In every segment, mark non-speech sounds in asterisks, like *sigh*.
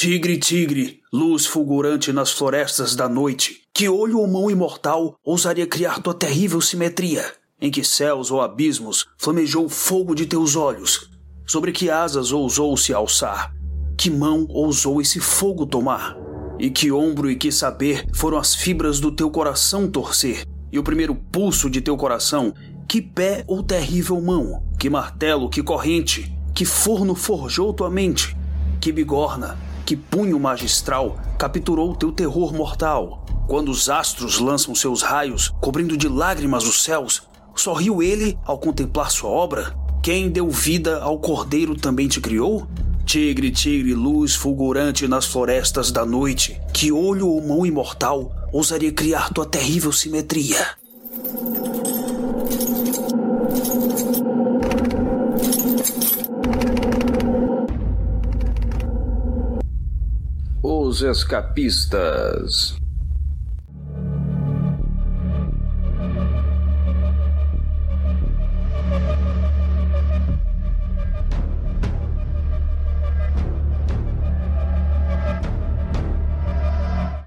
Tigre, tigre, luz fulgurante nas florestas da noite, que olho ou mão imortal ousaria criar tua terrível simetria? Em que céus ou abismos flamejou o fogo de teus olhos? Sobre que asas ousou se alçar? Que mão ousou esse fogo tomar? E que ombro e que saber foram as fibras do teu coração torcer? E o primeiro pulso de teu coração? Que pé ou terrível mão? Que martelo, que corrente? Que forno forjou tua mente? Que bigorna, que punho magistral capturou teu terror mortal? Quando os astros lançam seus raios, cobrindo de lágrimas os céus, sorriu ele ao contemplar sua obra? Quem deu vida ao cordeiro também te criou? Tigre, tigre, luz fulgurante nas florestas da noite, que olho ou mão imortal ousaria criar tua terrível simetria? Os escapistas.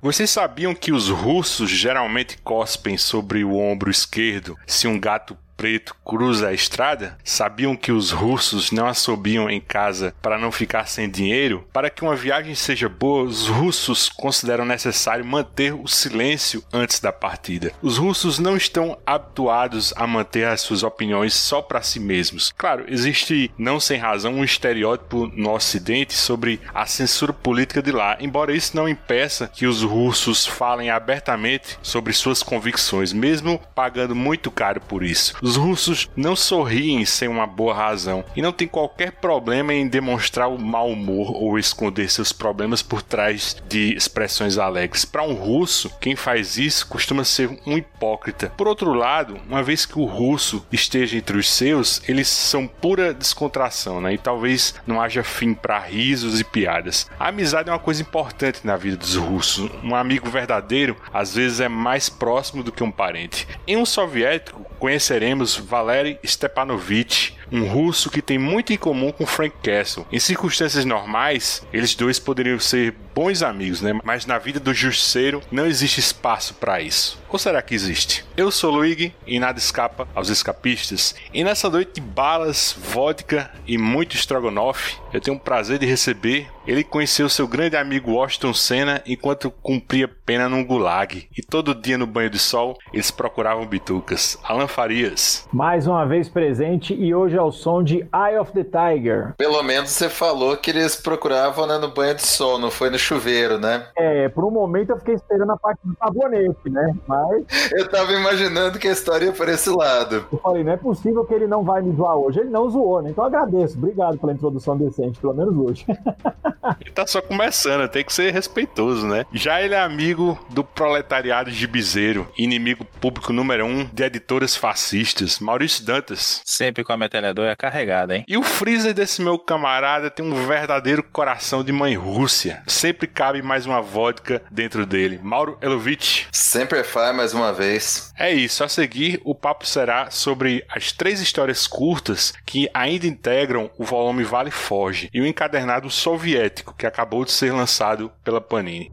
Vocês sabiam que os russos geralmente cospem sobre o ombro esquerdo se um gato preto cruza a estrada? Sabiam que os russos não assobiam em casa para não ficar sem dinheiro? Para que uma viagem seja boa, os russos consideram necessário manter o silêncio antes da partida. Os russos não estão habituados a manter as suas opiniões só para si mesmos. Claro, existe, não sem razão, um estereótipo no Ocidente sobre a censura política de lá, embora isso não impeça que os russos falem abertamente sobre suas convicções, mesmo pagando muito caro por isso. Os russos não sorriem sem uma boa razão e não tem qualquer problema em demonstrar o mau humor ou esconder seus problemas por trás de expressões alegres. Para um russo, quem faz isso costuma ser um hipócrita. Por outro lado, uma vez que o russo esteja entre os seus, eles são pura descontração, né? E talvez não haja fim para risos e piadas. A amizade é uma coisa importante na vida dos russos. Um amigo verdadeiro às vezes é mais próximo do que um parente. Em um soviético, conheceremos temos Valery Stepanovich, um russo que tem muito em comum com Frank Castle. Em circunstâncias normais, eles dois poderiam ser bons amigos, né? Mas na vida do justiceiro não existe espaço para isso. Ou será que existe? Eu sou Luigi e nada escapa aos escapistas. E nessa noite de balas, vodka e muito estrogonofe, eu tenho o prazer de receber. Ele conheceu seu grande amigo Washington Senna enquanto cumpria pena num gulag. E todo dia no banho de sol eles procuravam bitucas. Alan Farias. Mais uma vez presente e hoje ao som de Eye of the Tiger. Pelo menos você falou que eles procuravam né, no banho de sol, não foi no chuveiro, né? É, por um momento eu fiquei esperando a parte do sabonete, né? Mas. *laughs* Eu tava imaginando que a história ia por esse lado. Eu falei, não é possível que ele não vai me zoar hoje. Ele não zoou, né? Então eu agradeço. Obrigado pela introdução decente, pelo menos hoje. *laughs* ele tá só começando, tem que ser respeitoso, né? Já ele é amigo do proletariado gibizeiro, inimigo público número um de editoras fascistas, Maurício Dantas. Sempre com a metralhadora carregada, hein? E o freezer desse meu camarada tem um verdadeiro coração de mãe Rússia. Sempre cabe mais uma vodka dentro dele. Mauro Elovitch. Sempre faz mais uma vez. É isso. A seguir, o papo será sobre as três histórias curtas que ainda integram o volume Vale Foge e o encadernado soviético que acabou de ser lançado pela Panini.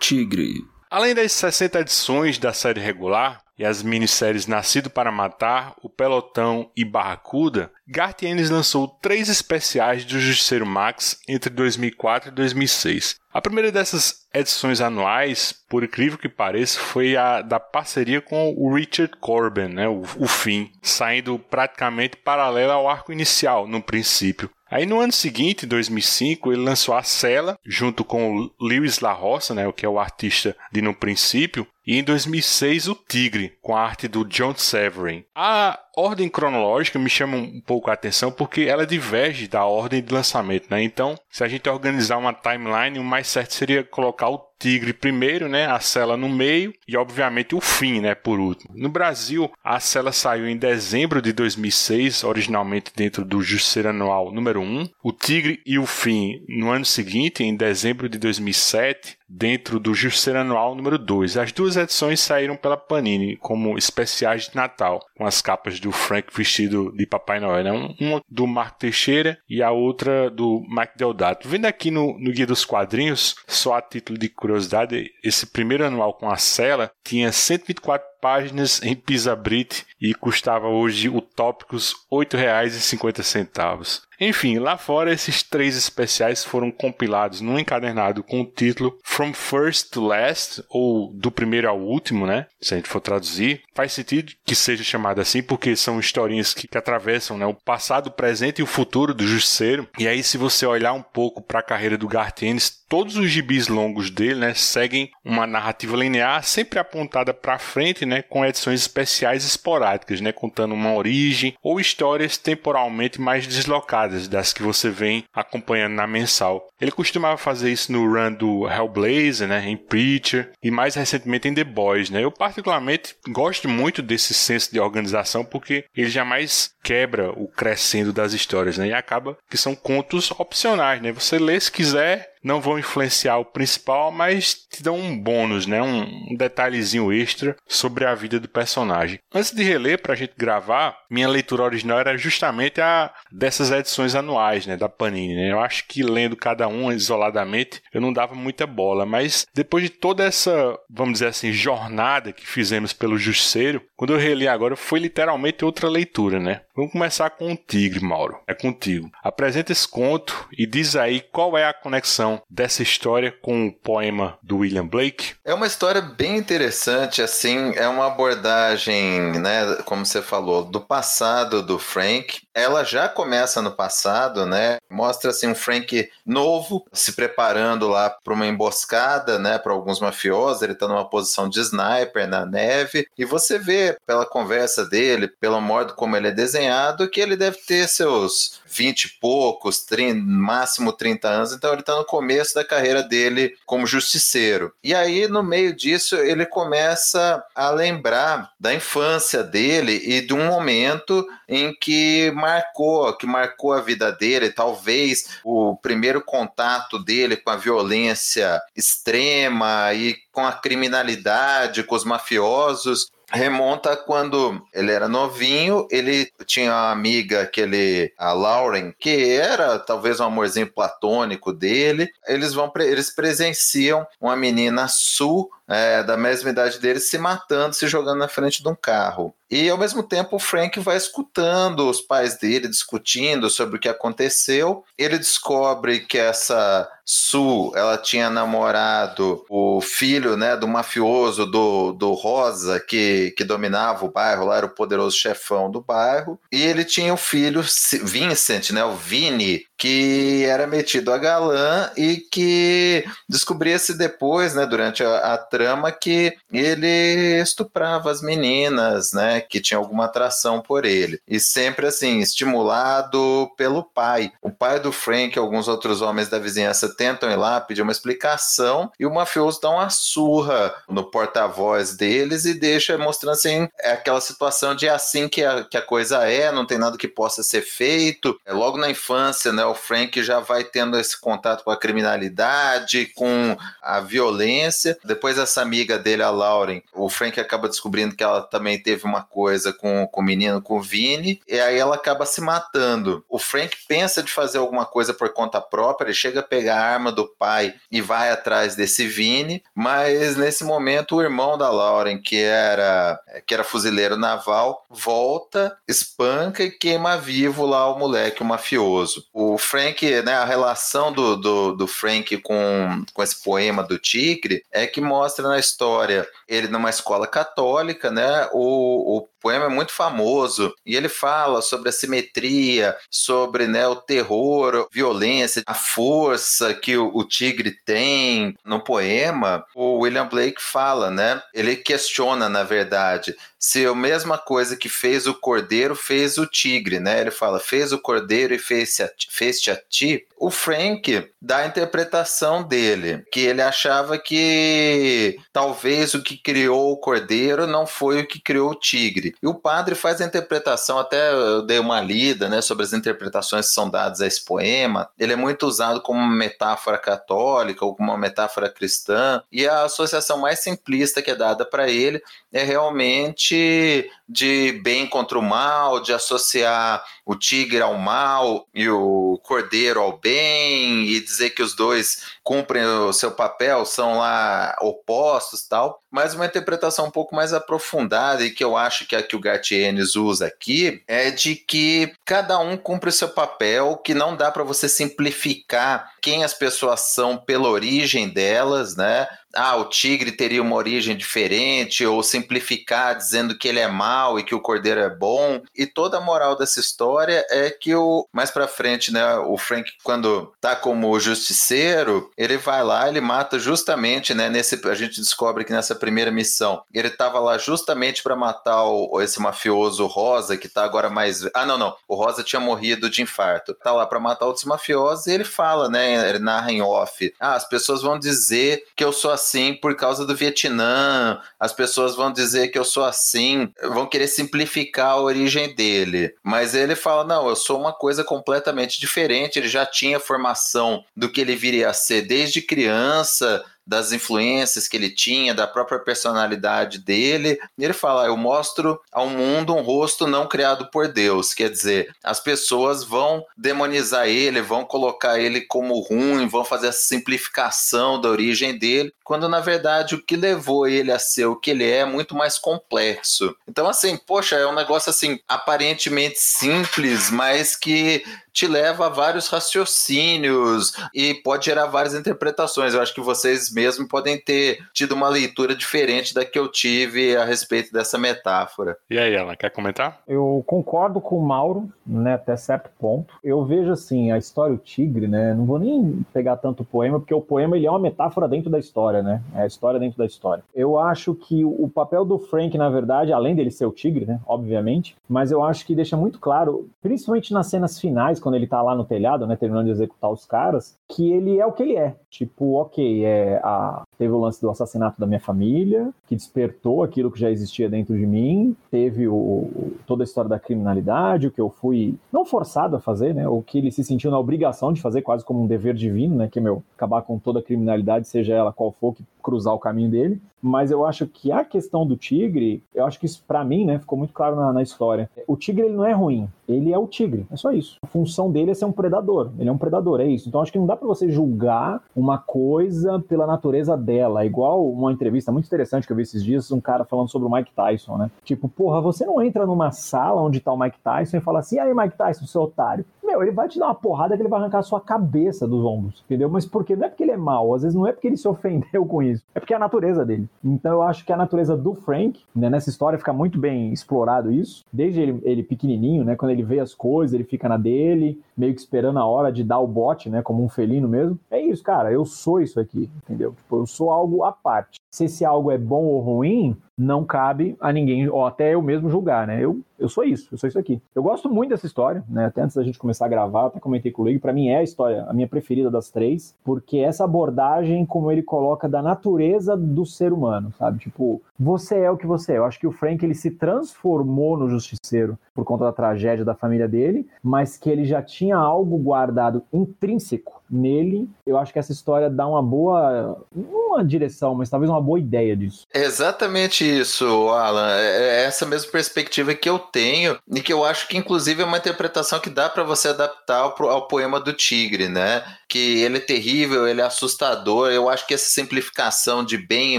Tigre. Além das 60 edições da série regular e as minisséries Nascido para Matar, O Pelotão e Barracuda, Garth Ennis lançou três especiais do Justiceiro Max entre 2004 e 2006. A primeira dessas edições anuais, por incrível que pareça, foi a da parceria com o Richard Corbin, né, o, o fim, saindo praticamente paralelo ao arco inicial no princípio. Aí no ano seguinte, em 2005, ele lançou a Cela, junto com o Lewis La Roça, né, que é o artista de No Princípio, e em 2006 o Tigre, com a arte do John Severin. A ordem cronológica me chama um pouco a atenção porque ela diverge da ordem de lançamento, né? Então, se a gente organizar uma timeline, o mais certo seria colocar o tigre primeiro, né? A cela no meio e, obviamente, o fim, né? Por último. No Brasil, a cela saiu em dezembro de 2006, originalmente dentro do Justiceiro Anual número 1. O tigre e o fim no ano seguinte, em dezembro de 2007 dentro do Justiceiro Anual número 2. As duas edições saíram pela Panini como especiais de Natal, com as capas do Frank vestido de Papai Noel. Né? Uma do Marco Teixeira e a outra do Mike Deodato. Vendo aqui no, no Guia dos Quadrinhos, só a título de curiosidade, esse primeiro anual com a cela tinha 124 páginas em Pisabrit e custava hoje utópicos R$ 8,50. Enfim, lá fora esses três especiais foram compilados num encadernado com o título From First to Last, ou do primeiro ao último, né? Se a gente for traduzir, faz sentido que seja chamado assim, porque são historinhas que, que atravessam né, o passado, o presente e o futuro do Justiceiro. E aí, se você olhar um pouco para a carreira do Garth Ennis, todos os gibis longos dele, né, seguem uma narrativa linear sempre apontada para frente, né, com edições especiais esporádicas, né, contando uma origem ou histórias temporalmente mais deslocadas das que você vem acompanhando na mensal. Ele costumava fazer isso no run do Hellblazer, né, em Preacher e mais recentemente em The Boys, né. Eu particularmente gosto muito desse senso de organização porque ele jamais quebra o crescendo das histórias, né, e acaba que são contos opcionais, né. Você lê se quiser não vão influenciar o principal, mas te dão um bônus, né? Um, detalhezinho extra sobre a vida do personagem. Antes de reler para a gente gravar, minha leitura original era justamente a dessas edições anuais, né, da Panini. Né? Eu acho que lendo cada um isoladamente, eu não dava muita bola, mas depois de toda essa, vamos dizer assim, jornada que fizemos pelo Justiceiro, quando eu reli agora, foi literalmente outra leitura, né? Vamos começar com o Tigre, Mauro. É contigo. Apresenta esse conto e diz aí qual é a conexão dessa história com o poema do William Blake. É uma história bem interessante, assim, é uma abordagem, né, como você falou, do passado do Frank. Ela já começa no passado, né? Mostra assim um Frank novo se preparando lá para uma emboscada, né, para alguns mafiosos. Ele está numa posição de sniper na neve e você vê pela conversa dele, pelo modo como ele é desenhado, que ele deve ter seus 20 e poucos, 30, máximo 30 anos, então ele está no começo da carreira dele como justiceiro. E aí, no meio disso, ele começa a lembrar da infância dele e de um momento em que marcou, que marcou a vida dele, talvez o primeiro contato dele com a violência extrema e com a criminalidade, com os mafiosos, remonta quando ele era novinho, ele tinha uma amiga que ele, a Lauren, que era talvez um amorzinho platônico dele. Eles vão eles presenciam uma menina sul é, da mesma idade dele se matando, se jogando na frente de um carro. E ao mesmo tempo o Frank vai escutando os pais dele discutindo sobre o que aconteceu. Ele descobre que essa Sue, ela tinha namorado o filho, né, do mafioso do, do Rosa, que, que dominava o bairro, lá era o poderoso chefão do bairro. E ele tinha o filho Vincent, né, o Vini, que era metido a galã e que descobria-se depois, né, durante a, a, trama, que ele estuprava as meninas, né, que tinha alguma atração por ele. E sempre assim, estimulado pelo pai. O pai do Frank e alguns outros homens da vizinhança tentam ir lá pedir uma explicação e o mafioso dá uma surra no porta-voz deles e deixa mostrando assim aquela situação de é assim que a, que a coisa é, não tem nada que possa ser feito. É logo na infância, né, o Frank já vai tendo esse contato com a criminalidade, com a violência. Depois essa amiga dele, a Lauren, o Frank acaba descobrindo que ela também teve uma coisa com, com o menino, com o Vini, e aí ela acaba se matando. O Frank pensa de fazer alguma coisa por conta própria, ele chega a pegar a arma do pai e vai atrás desse Vini, mas nesse momento o irmão da Lauren, que era, que era fuzileiro naval, volta, espanca e queima vivo lá o moleque, o mafioso. O Frank, né, a relação do, do, do Frank com, com esse poema do Tigre é que mostra na história ele numa escola católica, né? O, o poema é muito famoso e ele fala sobre a simetria, sobre né, o terror, violência, a força que o, o, tigre tem no poema. O William Blake fala, né? Ele questiona, na verdade, se a mesma coisa que fez o cordeiro fez o tigre, né? Ele fala, fez o cordeiro e fez-te a, fez a ti. O Frank dá a interpretação dele, que ele achava que talvez o que criou o cordeiro não foi o que criou o tigre. E o padre faz a interpretação, até eu dei uma lida né, sobre as interpretações que são dadas a esse poema. Ele é muito usado como uma metáfora católica ou como uma metáfora cristã, e a associação mais simplista que é dada para ele é realmente de bem contra o mal, de associar o tigre ao mal e o cordeiro ao bem, e dizer que os dois cumprem o seu papel, são lá opostos tal, mas uma interpretação um pouco mais aprofundada e que eu acho que a que o Gartienes usa aqui é de que cada um cumpre o seu papel, que não dá para você simplificar quem as pessoas são pela origem delas, né? ah, o tigre teria uma origem diferente, ou simplificar dizendo que ele é mau e que o cordeiro é bom. E toda a moral dessa história é que o mais para frente, né, o Frank quando tá como justiceiro, ele vai lá, ele mata justamente, né, nesse a gente descobre que nessa primeira missão, ele tava lá justamente para matar o, esse mafioso Rosa que tá agora mais Ah, não, não. O Rosa tinha morrido de infarto. Tá lá para matar outros mafiosos e ele fala, né, ele narra em off: "Ah, as pessoas vão dizer que eu sou assim por causa do Vietnã, as pessoas vão dizer que eu sou assim, vão querer simplificar a origem dele. Mas ele fala: não, eu sou uma coisa completamente diferente. Ele já tinha formação do que ele viria a ser desde criança, das influências que ele tinha, da própria personalidade dele. E ele fala: Eu mostro ao mundo um rosto não criado por Deus. Quer dizer, as pessoas vão demonizar ele, vão colocar ele como ruim, vão fazer essa simplificação da origem dele, quando na verdade o que levou ele a ser o que ele é é muito mais complexo. Então, assim, poxa, é um negócio assim, aparentemente simples, mas que te leva a vários raciocínios e pode gerar várias interpretações. Eu acho que vocês mesmo podem ter tido uma leitura diferente da que eu tive a respeito dessa metáfora. E aí, ela quer comentar? Eu concordo com o Mauro, né, até certo ponto. Eu vejo assim, a história o tigre, né, não vou nem pegar tanto o poema, porque o poema ele é uma metáfora dentro da história, né? É a história dentro da história. Eu acho que o papel do Frank, na verdade, além dele ser o tigre, né, obviamente, mas eu acho que deixa muito claro, principalmente nas cenas finais, quando ele tá lá no telhado, né, terminando de executar os caras, que ele é o que ele é. Tipo, ok, é a... teve o lance do assassinato da minha família, que despertou aquilo que já existia dentro de mim, teve o... toda a história da criminalidade, o que eu fui não forçado a fazer, né, o que ele se sentiu na obrigação de fazer, quase como um dever divino, né, que é meu, acabar com toda a criminalidade, seja ela qual for, que cruzar o caminho dele. Mas eu acho que a questão do tigre, eu acho que isso para mim, né, ficou muito claro na, na, história. O tigre ele não é ruim, ele é o tigre, é só isso. A função dele é ser um predador, ele é um predador, é isso. Então acho que não dá para você julgar uma coisa pela natureza dela. É igual uma entrevista muito interessante que eu vi esses dias, um cara falando sobre o Mike Tyson, né? Tipo, porra, você não entra numa sala onde tá o Mike Tyson e fala assim, aí Mike Tyson, seu otário. Meu, ele vai te dar uma porrada que ele vai arrancar a sua cabeça dos ombros, entendeu? Mas porque não é porque ele é mal, às vezes não é porque ele se ofendeu *laughs* com isso, é porque é a natureza dele. Então eu acho que a natureza do Frank, né, nessa história fica muito bem explorado isso, desde ele, ele pequenininho, né, quando ele vê as coisas, ele fica na dele, meio que esperando a hora de dar o bote, né, como um felino mesmo. É isso, cara, eu sou isso aqui, entendeu? Tipo, eu sou algo à parte. Se esse algo é bom ou ruim, não cabe a ninguém, ou até eu mesmo julgar, né? Eu, eu sou isso, eu sou isso aqui. Eu gosto muito dessa história, né? Até antes da gente começar a gravar, até comentei com o Luigi, pra mim é a história, a minha preferida das três, porque essa abordagem, como ele coloca, da natureza do ser humano, sabe? Tipo, você é o que você é. Eu acho que o Frank, ele se transformou no justiceiro por conta da tragédia da família dele, mas que ele já tinha algo guardado intrínseco nele. Eu acho que essa história dá uma boa, uma direção, mas talvez uma boa ideia disso. Exatamente isso, Alan. É, é essa mesma perspectiva que eu tenho e que eu acho que inclusive é uma interpretação que dá para você adaptar ao, ao poema do Tigre, né? Que ele é terrível, ele é assustador. Eu acho que essa simplificação de bem e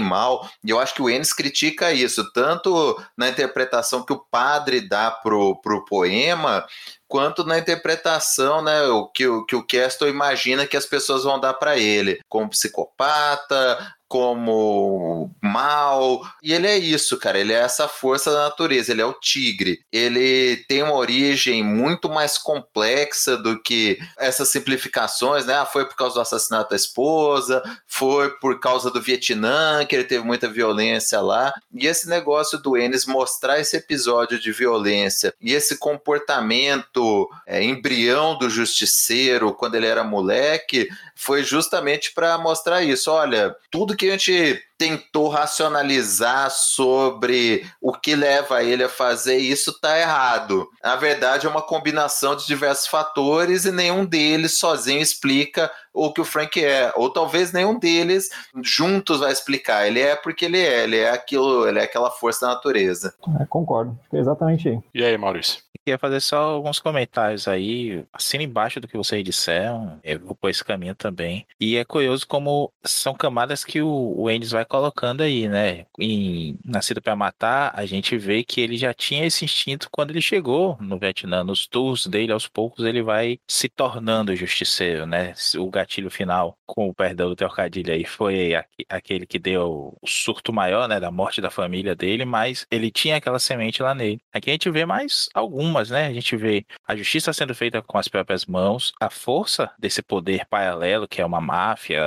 mal, eu acho que o Ennis critica isso, tanto na interpretação que o padre dá pro, pro poema, quanto na interpretação, né, o que, o que o Castor imagina que as pessoas vão dar para ele, como psicopata, como mal. E ele é isso, cara. Ele é essa força da natureza. Ele é o tigre. Ele tem uma origem muito mais complexa do que essas simplificações, né? Ah, foi por causa do assassinato da esposa, foi por causa do Vietnã, que ele teve muita violência lá. E esse negócio do Ennis mostrar esse episódio de violência e esse comportamento é, embrião do justiceiro quando ele era moleque foi justamente para mostrar isso. Olha, tudo que a gente tentou racionalizar sobre o que leva ele a fazer isso está errado. Na verdade, é uma combinação de diversos fatores e nenhum deles sozinho explica o que o Frank é. Ou talvez nenhum deles juntos vai explicar. Ele é porque ele é, ele é aquilo, ele é aquela força da natureza. É, concordo, é exatamente aí. E aí, Maurício? Queria fazer só alguns comentários aí, assina embaixo do que vocês disseram, eu vou por esse caminho também. E é curioso como são camadas que o, o Endes vai colocando aí, né? Em Nascido para Matar, a gente vê que ele já tinha esse instinto quando ele chegou no Vietnã. Nos tours dele, aos poucos, ele vai se tornando justiceiro, né? O gatilho final, com o perdão do trocadilho aí, foi aquele que deu o surto maior, né? Da morte da família dele, mas ele tinha aquela semente lá nele. Aqui a gente vê mais algum algumas, né? A gente vê a justiça sendo feita com as próprias mãos, a força desse poder paralelo, que é uma máfia,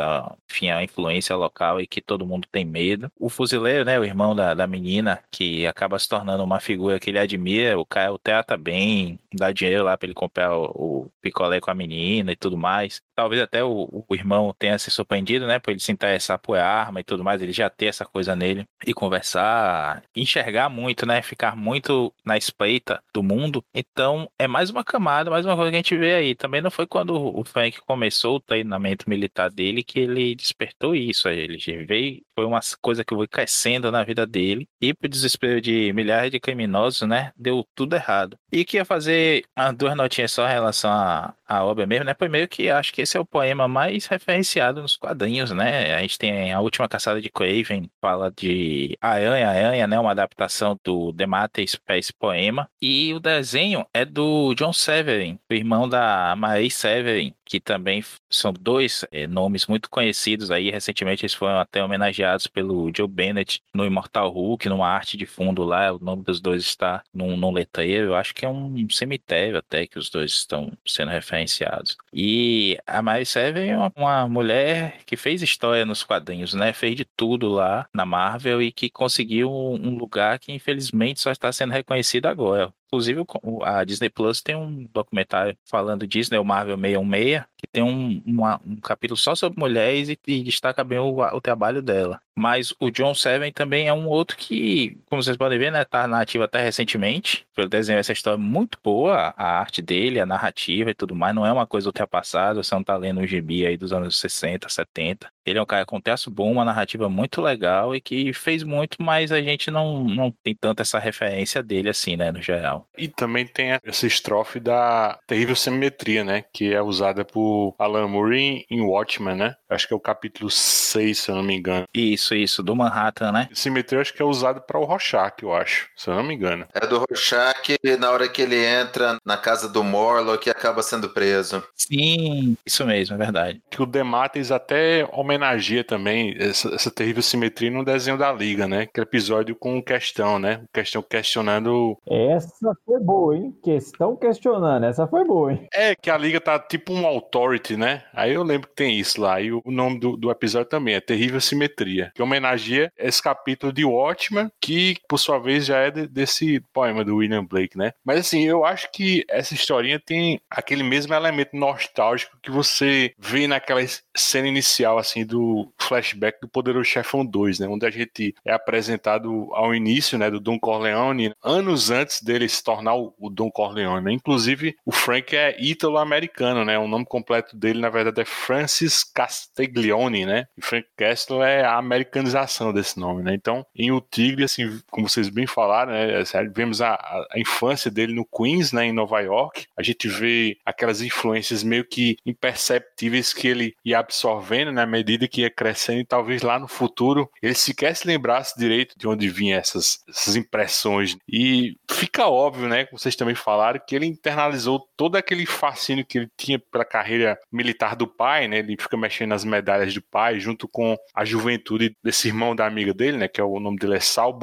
enfim, a influência local e que todo mundo tem medo. O fuzileiro, né? O irmão da, da menina, que acaba se tornando uma figura que ele admira, o cara o trata bem, dá dinheiro lá para ele comprar o, o, picolé com a menina e tudo mais. Talvez até o, o, irmão tenha se surpreendido, né? Por ele se interessar por arma e tudo mais, ele já ter essa coisa nele e conversar, enxergar muito, né? Ficar muito na espreita do mundo. Então, é mais uma camada, mais uma coisa que a gente vê aí. Também não foi quando o Frank começou o treinamento militar dele que ele despertou isso. Ele veio, foi uma coisa que foi crescendo na vida dele. E pro desespero de milhares de criminosos, né? Deu tudo errado. E que ia fazer duas notinhas só em relação à, à obra mesmo, né? Primeiro que acho que esse é o poema mais referenciado nos quadrinhos, né? A gente tem a última caçada de Craven, fala de Aranha, Aranha, né? Uma adaptação do Demates para esse poema. E o desenho é do John Severin, o irmão da Marie Severin, que também são dois é, nomes muito conhecidos aí. Recentemente eles foram até homenageados pelo Joe Bennett no Immortal Hulk, numa arte de fundo lá. O nome dos dois está num, num letreiro. Eu acho que é um cemitério até que os dois estão sendo referenciados. E a Mary Seven é uma, mulher que fez história nos quadrinhos, né? Fez de tudo lá na Marvel e que conseguiu um lugar que infelizmente só está sendo reconhecido agora. Inclusive, a Disney Plus tem um documentário falando disso, né? O Marvel 616, que tem um, uma, um capítulo só sobre mulheres e, e destaca bem o, o, trabalho dela. Mas o John Seven também é um outro que, como vocês podem ver, né, tá na ativa até recentemente. Pelo desenho essa história é muito boa, a arte dele, a narrativa e tudo mais, não é uma coisa ultrapassada, você não tá lendo um gibi aí dos anos 60, 70. Ele é um cara com texto bom, uma narrativa muito legal e que fez muito, mas a gente não, não tem tanto essa referência dele assim, né, no geral. E também tem essa estrofe da terrível simetria, né, que é usada por Alan Moore em Watchmen, né? Acho que é o capítulo 6, se eu não me engano. Isso, isso, do Manhattan, né? Simetria acho que é usado para o Rorschach, eu acho, se eu não me engano. É do Rorschach na hora que ele entra na casa do Morlock e acaba sendo preso. Sim, isso mesmo, é verdade. Que o Demates até homenageia também essa, essa, terrível simetria no desenho da Liga, né? Aquele episódio com questão, né? Questão questionando. Essa foi boa, hein? Questão questionando, essa foi boa, hein? É, que a Liga tá tipo um authority, né? Aí eu lembro que tem isso lá. E o nome do, do episódio também é Terrível Simetria, que homenageia esse capítulo de Watchmen, que por sua vez já é de, desse poema do William Blake, né? Mas assim, eu acho que essa historinha tem aquele mesmo elemento nostálgico que você vê naquela cena inicial, assim, do flashback do Poderoso Chefão 2, né? Onde a gente é apresentado ao início, né, do Don Corleone, anos antes dele se tornar o, Don Corleone, né? Inclusive, o Frank é ítalo-americano, né? O nome completo dele, na verdade, é Francis Castiglione, né? E Frank Castle é a americanização desse nome, né? Então, em O Tigre, assim, como vocês bem falaram, né? É vemos a, a infância dele no Queens, né? Em Nova York. A gente vê aquelas influências meio que imperceptíveis que ele ia absorvendo na medida que ia crescendo e talvez lá no futuro ele sequer se lembrasse direito de onde vinham essas, essas impressões. E fica óbvio, né, como vocês também falaram, que ele internalizou todo aquele fascínio que ele tinha pela carreira militar do pai, né? Ele fica mexendo nas medalhas do pai, junto com a juventude desse irmão da amiga dele, né? Que é o nome dele é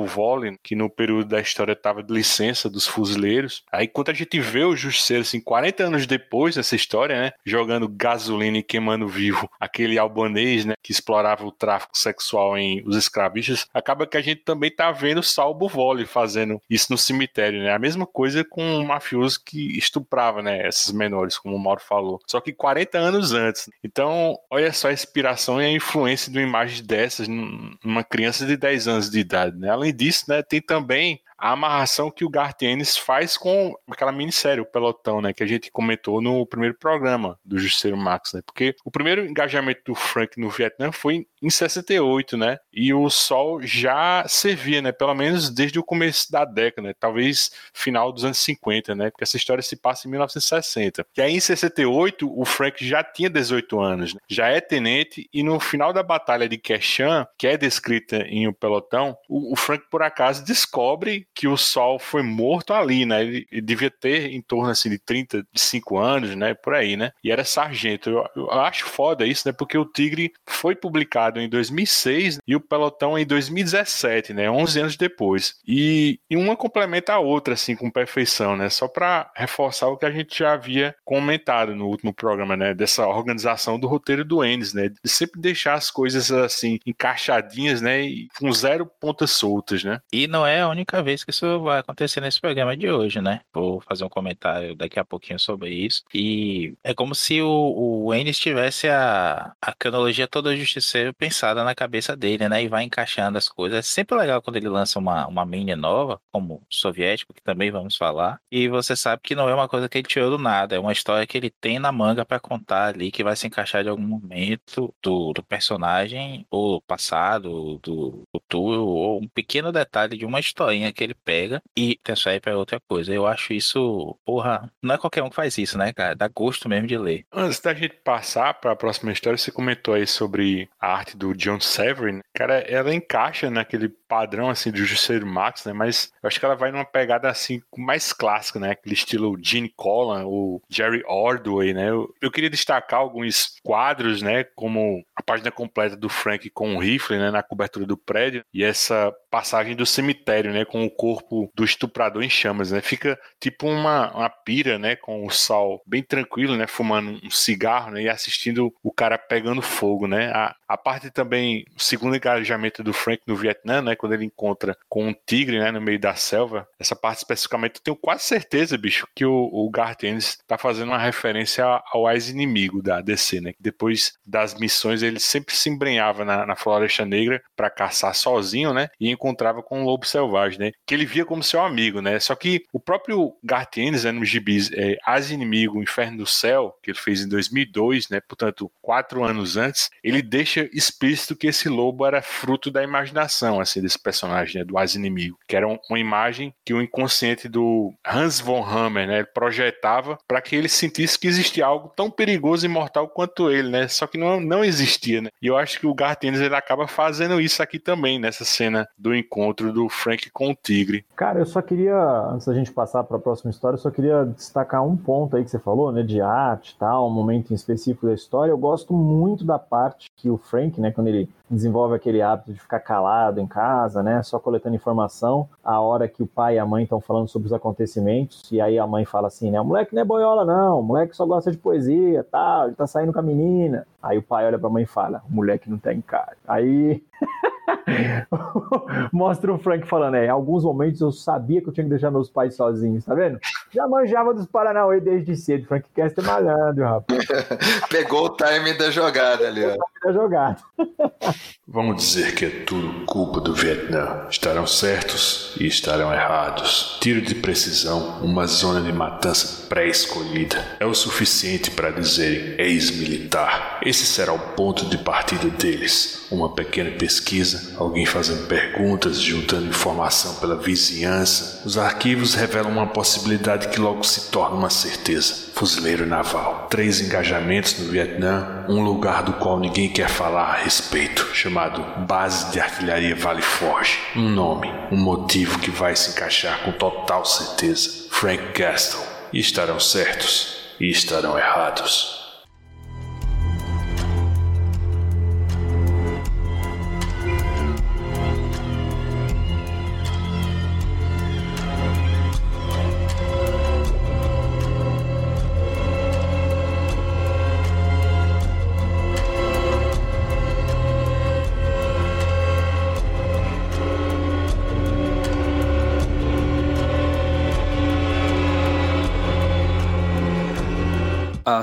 Volley, que no período da história estava de licença dos fuzileiros. Aí quando a gente vê o Justiceiro, assim, 40 anos depois dessa história, né? Jogando gasolina e queimando vivo aquele albanês, né? Que explorava o tráfico sexual em os escravistas, acaba que a gente também tá vendo Salvo Volley fazendo isso no cemitério, né? A mesma coisa com um mafioso que estuprava, né? Essas menores, como o Mauro falou. Só que 40 anos antes. Então, olha só a inspiração e a influência de uma imagem dessas numa criança de 10 anos de idade, né? Além disso, né? Tem também a amarração que o Garth Ennis faz com aquela minissérie, o Pelotão, né, que a gente comentou no primeiro programa do Justiceiro Max, né, porque o primeiro engajamento do Frank no Vietnã foi em 68, né, e o Sol já servia, né, pelo menos desde o começo da década, né, talvez final dos anos 50, né, porque essa história se passa em 1960. E aí em 68 o Frank já tinha 18 anos, né, já é tenente e no final da batalha de Quechan, que é descrita em O Pelotão, o, o Frank por acaso descobre que o Sol foi morto ali, né? Ele, ele, devia ter em torno assim de 35 anos, né? Por aí, né? E era sargento. Eu, eu, acho foda isso, né? Porque o Tigre foi publicado em 2006 e o Pelotão em 2017, né? 11 anos depois. E, e uma complementa a outra, assim, com perfeição, né? Só para reforçar o que a gente já havia comentado no último programa, né? Dessa organização do roteiro do Ennis, né? De sempre deixar as coisas assim encaixadinhas, né? E com zero pontas soltas, né? E não é a única vez que isso vai acontecer nesse programa de hoje, né? Vou fazer um comentário daqui a pouquinho sobre isso. E é como se o, o Ennis tivesse a, a cronologia toda Justiceiro pensada na cabeça dele, né? E vai encaixando as coisas. É sempre legal quando ele lança uma, uma mini nova, como soviético, que também vamos falar. E você sabe que não é uma coisa que ele tirou do nada, é uma história que ele tem na manga para contar ali, que vai se encaixar de algum momento do, do personagem, ou passado, do futuro, ou um pequeno detalhe de uma historinha que ele pega e transfere para outra coisa. Eu acho isso, porra, não é qualquer um que faz isso, né, cara? Dá gosto mesmo de ler. Antes da gente passar para a próxima história, você comentou aí sobre a arte do John Severin. Cara, ela encaixa naquele padrão assim do Jusceiro Max, né? Mas eu acho que ela vai numa pegada assim mais clássica, né? Aquele estilo Gene Collan, o Jerry Ordway, né? Eu, eu, queria destacar alguns quadros, né? Como a página completa do Frank com o rifle, né? Na cobertura do prédio e essa passagem do cemitério, né? Com o corpo do estuprador em chamas, né? Fica tipo uma, uma pira, né? Com o Sal bem tranquilo, né? Fumando um cigarro, né? E assistindo o cara pegando fogo, né? A, a parte também, segundo engajamento do Frank no Vietnã, né? quando ele encontra com um tigre, né, no meio da selva, essa parte especificamente, eu tenho quase certeza, bicho, que o, o Garth Ennis tá fazendo uma referência ao ex-inimigo da DC, né, que depois das missões ele sempre se embrenhava na, na Floresta Negra para caçar sozinho, né, e encontrava com um lobo selvagem, né, que ele via como seu amigo, né, só que o próprio Garth Ennis, né, no gibis é, As Inimigo, Inferno do Céu, que ele fez em 2002, né, portanto, quatro anos antes, ele deixa explícito que esse lobo era fruto da imaginação, assim, desse personagem, né, do As Inimigo, que era uma imagem que o inconsciente do Hans von Hammer, né, projetava para que ele sentisse que existia algo tão perigoso e mortal quanto ele, né, só que não, não existia, né, e eu acho que o Garth Ennis, ele acaba fazendo isso aqui também, nessa cena do encontro do Frank com o tigre. Cara, eu só queria, antes da gente passar para a próxima história, eu só queria destacar um ponto aí que você falou, né, de arte tal, um momento em específico da história, eu gosto muito da parte que o Frank, né, quando ele desenvolve aquele hábito de ficar calado em casa, né, só coletando informação, a hora que o pai e a mãe estão falando sobre os acontecimentos, e aí a mãe fala assim, né, o moleque não é boiola não, o moleque só gosta de poesia, tal, ele tá saindo com a menina. Aí o pai olha pra mãe e fala, o moleque não tem cara. Aí *laughs* *laughs* Mostra o Frank falando, é, em alguns momentos eu sabia que eu tinha que deixar meus pais sozinhos, tá vendo? Já manjava dos Paranauê desde cedo, Frank Kester malhando, rapaz. *laughs* Pegou o time da jogada ali, ó. Da jogada. *laughs* Vamos dizer que é tudo culpa do Vietnã. Estarão certos e estarão errados. Tiro de precisão, uma zona de matança pré-escolhida. É o suficiente para dizerem ex-militar. Esse será o ponto de partida deles uma pequena pesquisa, alguém fazendo perguntas, juntando informação pela vizinhança. Os arquivos revelam uma possibilidade que logo se torna uma certeza. Fuzileiro naval. Três engajamentos no Vietnã, um lugar do qual ninguém quer falar a respeito, chamado Base de Artilharia Vale Forge. Um nome, um motivo que vai se encaixar com total certeza. Frank Gaston. E estarão certos e estarão errados.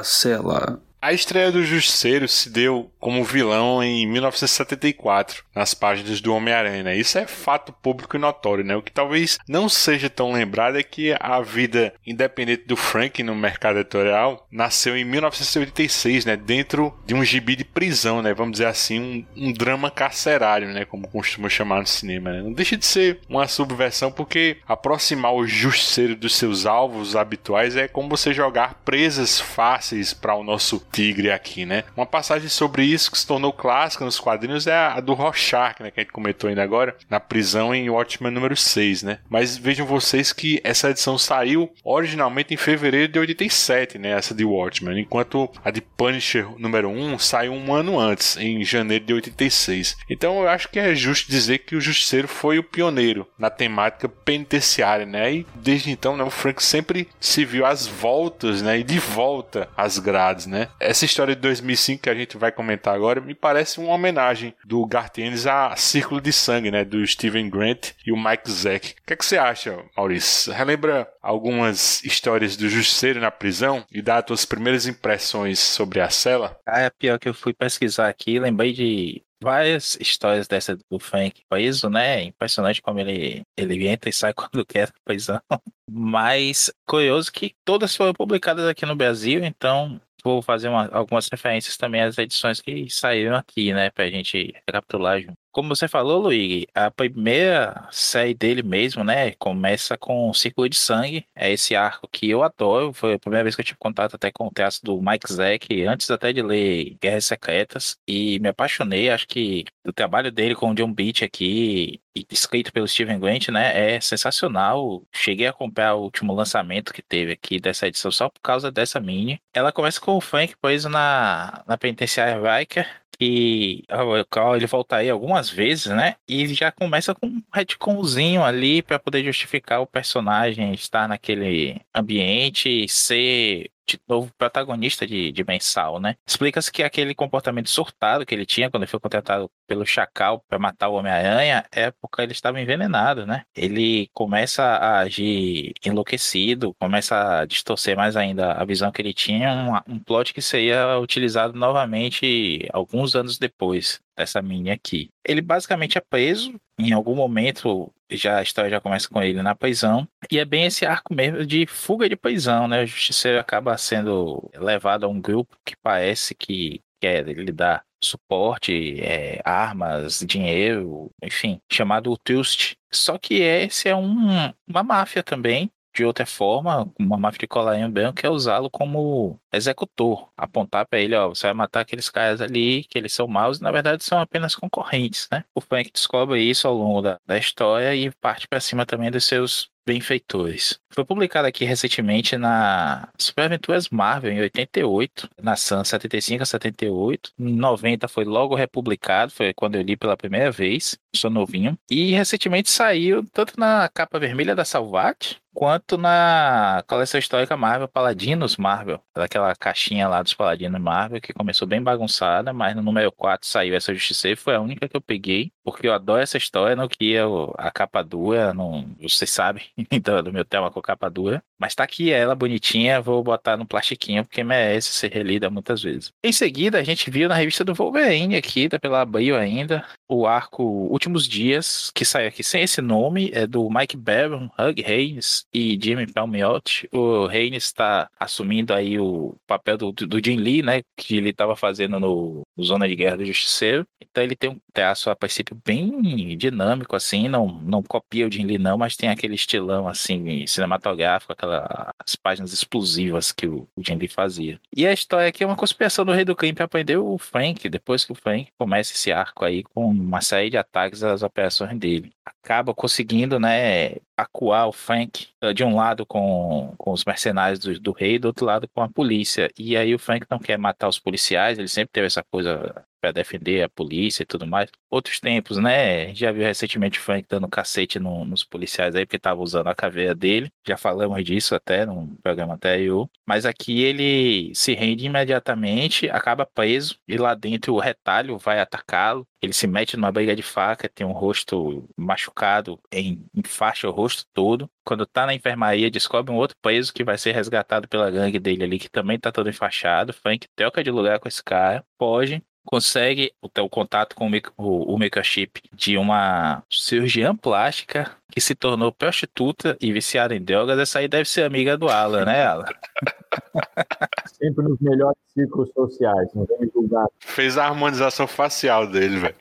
A cela. A estreia do Justiceiro se deu como vilão em 1974, nas páginas do Homem-Aranha. Né? Isso é fato público e notório, né? O que talvez não seja tão lembrado é que a vida independente do Frank no mercado editorial nasceu em 1986, né? Dentro de um gibi de prisão, né? Vamos dizer assim, um, um drama carcerário, né? Como costuma chamar no cinema, né? Não deixa de ser uma subversão porque aproximar o Justiceiro dos seus alvos habituais é como você jogar presas fáceis para o nosso tigre aqui, né? Uma passagem sobre isso que se tornou clássica nos quadrinhos é a do Rorschach, né? Que a gente comentou ainda agora, na prisão em Watchmen número 6, né? Mas vejam vocês que essa edição saiu originalmente em fevereiro de 87, né? Essa de Watchmen, enquanto a de Punisher número 1 saiu um ano antes, em janeiro de 86. Então eu acho que é justo dizer que o Justiceiro foi o pioneiro na temática penitenciária, né? E desde então, né, o Frank sempre se viu às voltas, né? E de volta às grades, né? Essa história de 2005 que a gente vai comentar agora me parece uma homenagem do Garth Ennis a Círculo de Sangue, né? Do Steven Grant e o Mike Zack. O que, é que você acha, Maurício? Relembra algumas histórias do Justiceiro na prisão e dá as tuas primeiras impressões sobre a cela? Ah, é pior que eu fui pesquisar aqui, lembrei de várias histórias dessa do Frank preso, né? Impressionante como ele, ele entra e sai *laughs* quando quer prisão. Mas curioso que todas foram publicadas aqui no Brasil, então vou fazer uma, algumas referências também às edições que saíram aqui, né, pra gente recapitular junto. Como você falou, Luigi, a primeira série dele mesmo, né, começa com Círculo de Sangue, é esse arco que eu adoro, foi a primeira vez que eu tive contato até com o traço do Mike Zack, antes até de ler Guerras Secretas, e me apaixonei, acho que o trabalho dele com o John Beach aqui, escrito pelo Steven Grant, né, é sensacional. Cheguei a comprar o último lançamento que teve aqui dessa edição só por causa dessa mini. Ela começa com o Frank preso na, na penitenciária Riker, que ele volta aí algumas vezes, né? E já começa com um retconzinho ali para poder justificar o personagem estar naquele ambiente, ser de novo protagonista de, de Mensal, né? Explica-se que aquele comportamento surtado que ele tinha quando ele foi contratado pelo Chacal para matar o Homem-Aranha é porque ele estava envenenado, né? Ele começa a agir enlouquecido, começa a distorcer mais ainda a visão que ele tinha, um, um plot que seria utilizado novamente alguns anos depois dessa mini aqui. Ele basicamente é preso, em algum momento já a história já começa com ele na prisão, e é bem esse arco mesmo de fuga de prisão, né? O justiceiro acaba sendo levado a um grupo que parece que quer lhe dar suporte, é, armas, dinheiro, enfim, chamado Trust. Só que esse é um, uma máfia também, de outra forma, uma máfia de colarinho branco é usá-lo como executor, apontar para ele, ó, você vai matar aqueles caras ali, que eles são maus, e na verdade são apenas concorrentes, né? O Frank descobre isso ao longo da, da história e parte para cima também dos seus benfeitores. Foi publicado aqui recentemente na Super Aventuras Marvel em 88, na Sun 75 a 78. Em 90 foi logo republicado, foi quando eu li pela primeira vez, sou novinho. E recentemente saiu tanto na capa vermelha da Salvat, quanto na coleção histórica Marvel Paladinos Marvel, daquela caixinha lá dos Paladinos Marvel que começou bem bagunçada, mas no número 4 saiu essa Justiceira, foi a única que eu peguei, porque eu adoro essa história, não queria a capa dura, não, vocês sabem do, *laughs* do meu tema com capa dura. Mas tá aqui ela bonitinha, vou botar no plastiquinho porque merece ser relida muitas vezes. Em seguida, a gente viu na revista do Wolverine aqui, da pela Bio ainda, o arco Últimos Dias, que saiu aqui sem esse nome, é do Mike Barron, Hug Haynes e Jimmy Palmiotti. O Haynes está assumindo aí o papel do, do Jim Lee, né, que ele estava fazendo no, Zona de Guerra do Justiceiro. Então ele tem um traço a princípio bem dinâmico, assim, não, não copia o Jim Lee não, mas tem aquele estilão, assim, cinematográfico, aquelas páginas explosivas que o, o Jim Lee fazia. E a história aqui é uma conspiração do Rei do Crime para prender o Frank, depois que o Frank começa esse arco aí com uma série de ataques às operações dele. Acaba conseguindo, né, acuar o Frank eh, de um lado com, com os mercenários do, do rei, do outro lado com a polícia. E aí o Frank não quer matar os policiais, ele sempre teve essa coisa para defender a polícia e tudo mais. Outros tempos, né? Já viu recentemente o Frank dando cacete no, nos policiais aí, porque tava usando a caveira dele. Já falamos disso até num programa anterior. Mas aqui ele se rende imediatamente, acaba preso, e lá dentro o retalho vai atacá-lo. Ele se mete numa briga de faca, tem um rosto machucado, em, em faixa o rosto todo. Quando tá na enfermaria, descobre um outro preso que vai ser resgatado pela gangue dele ali, que também tá todo enfaixado. Frank troca de lugar com esse cara, foge, consegue ter o contato com o, o, o microchip de uma cirurgiã plástica que se tornou prostituta e viciada em drogas. Essa aí deve ser amiga do Alan, né, Alan? Sempre nos melhores círculos sociais, não vem me julgar. Fez a harmonização facial dele, velho.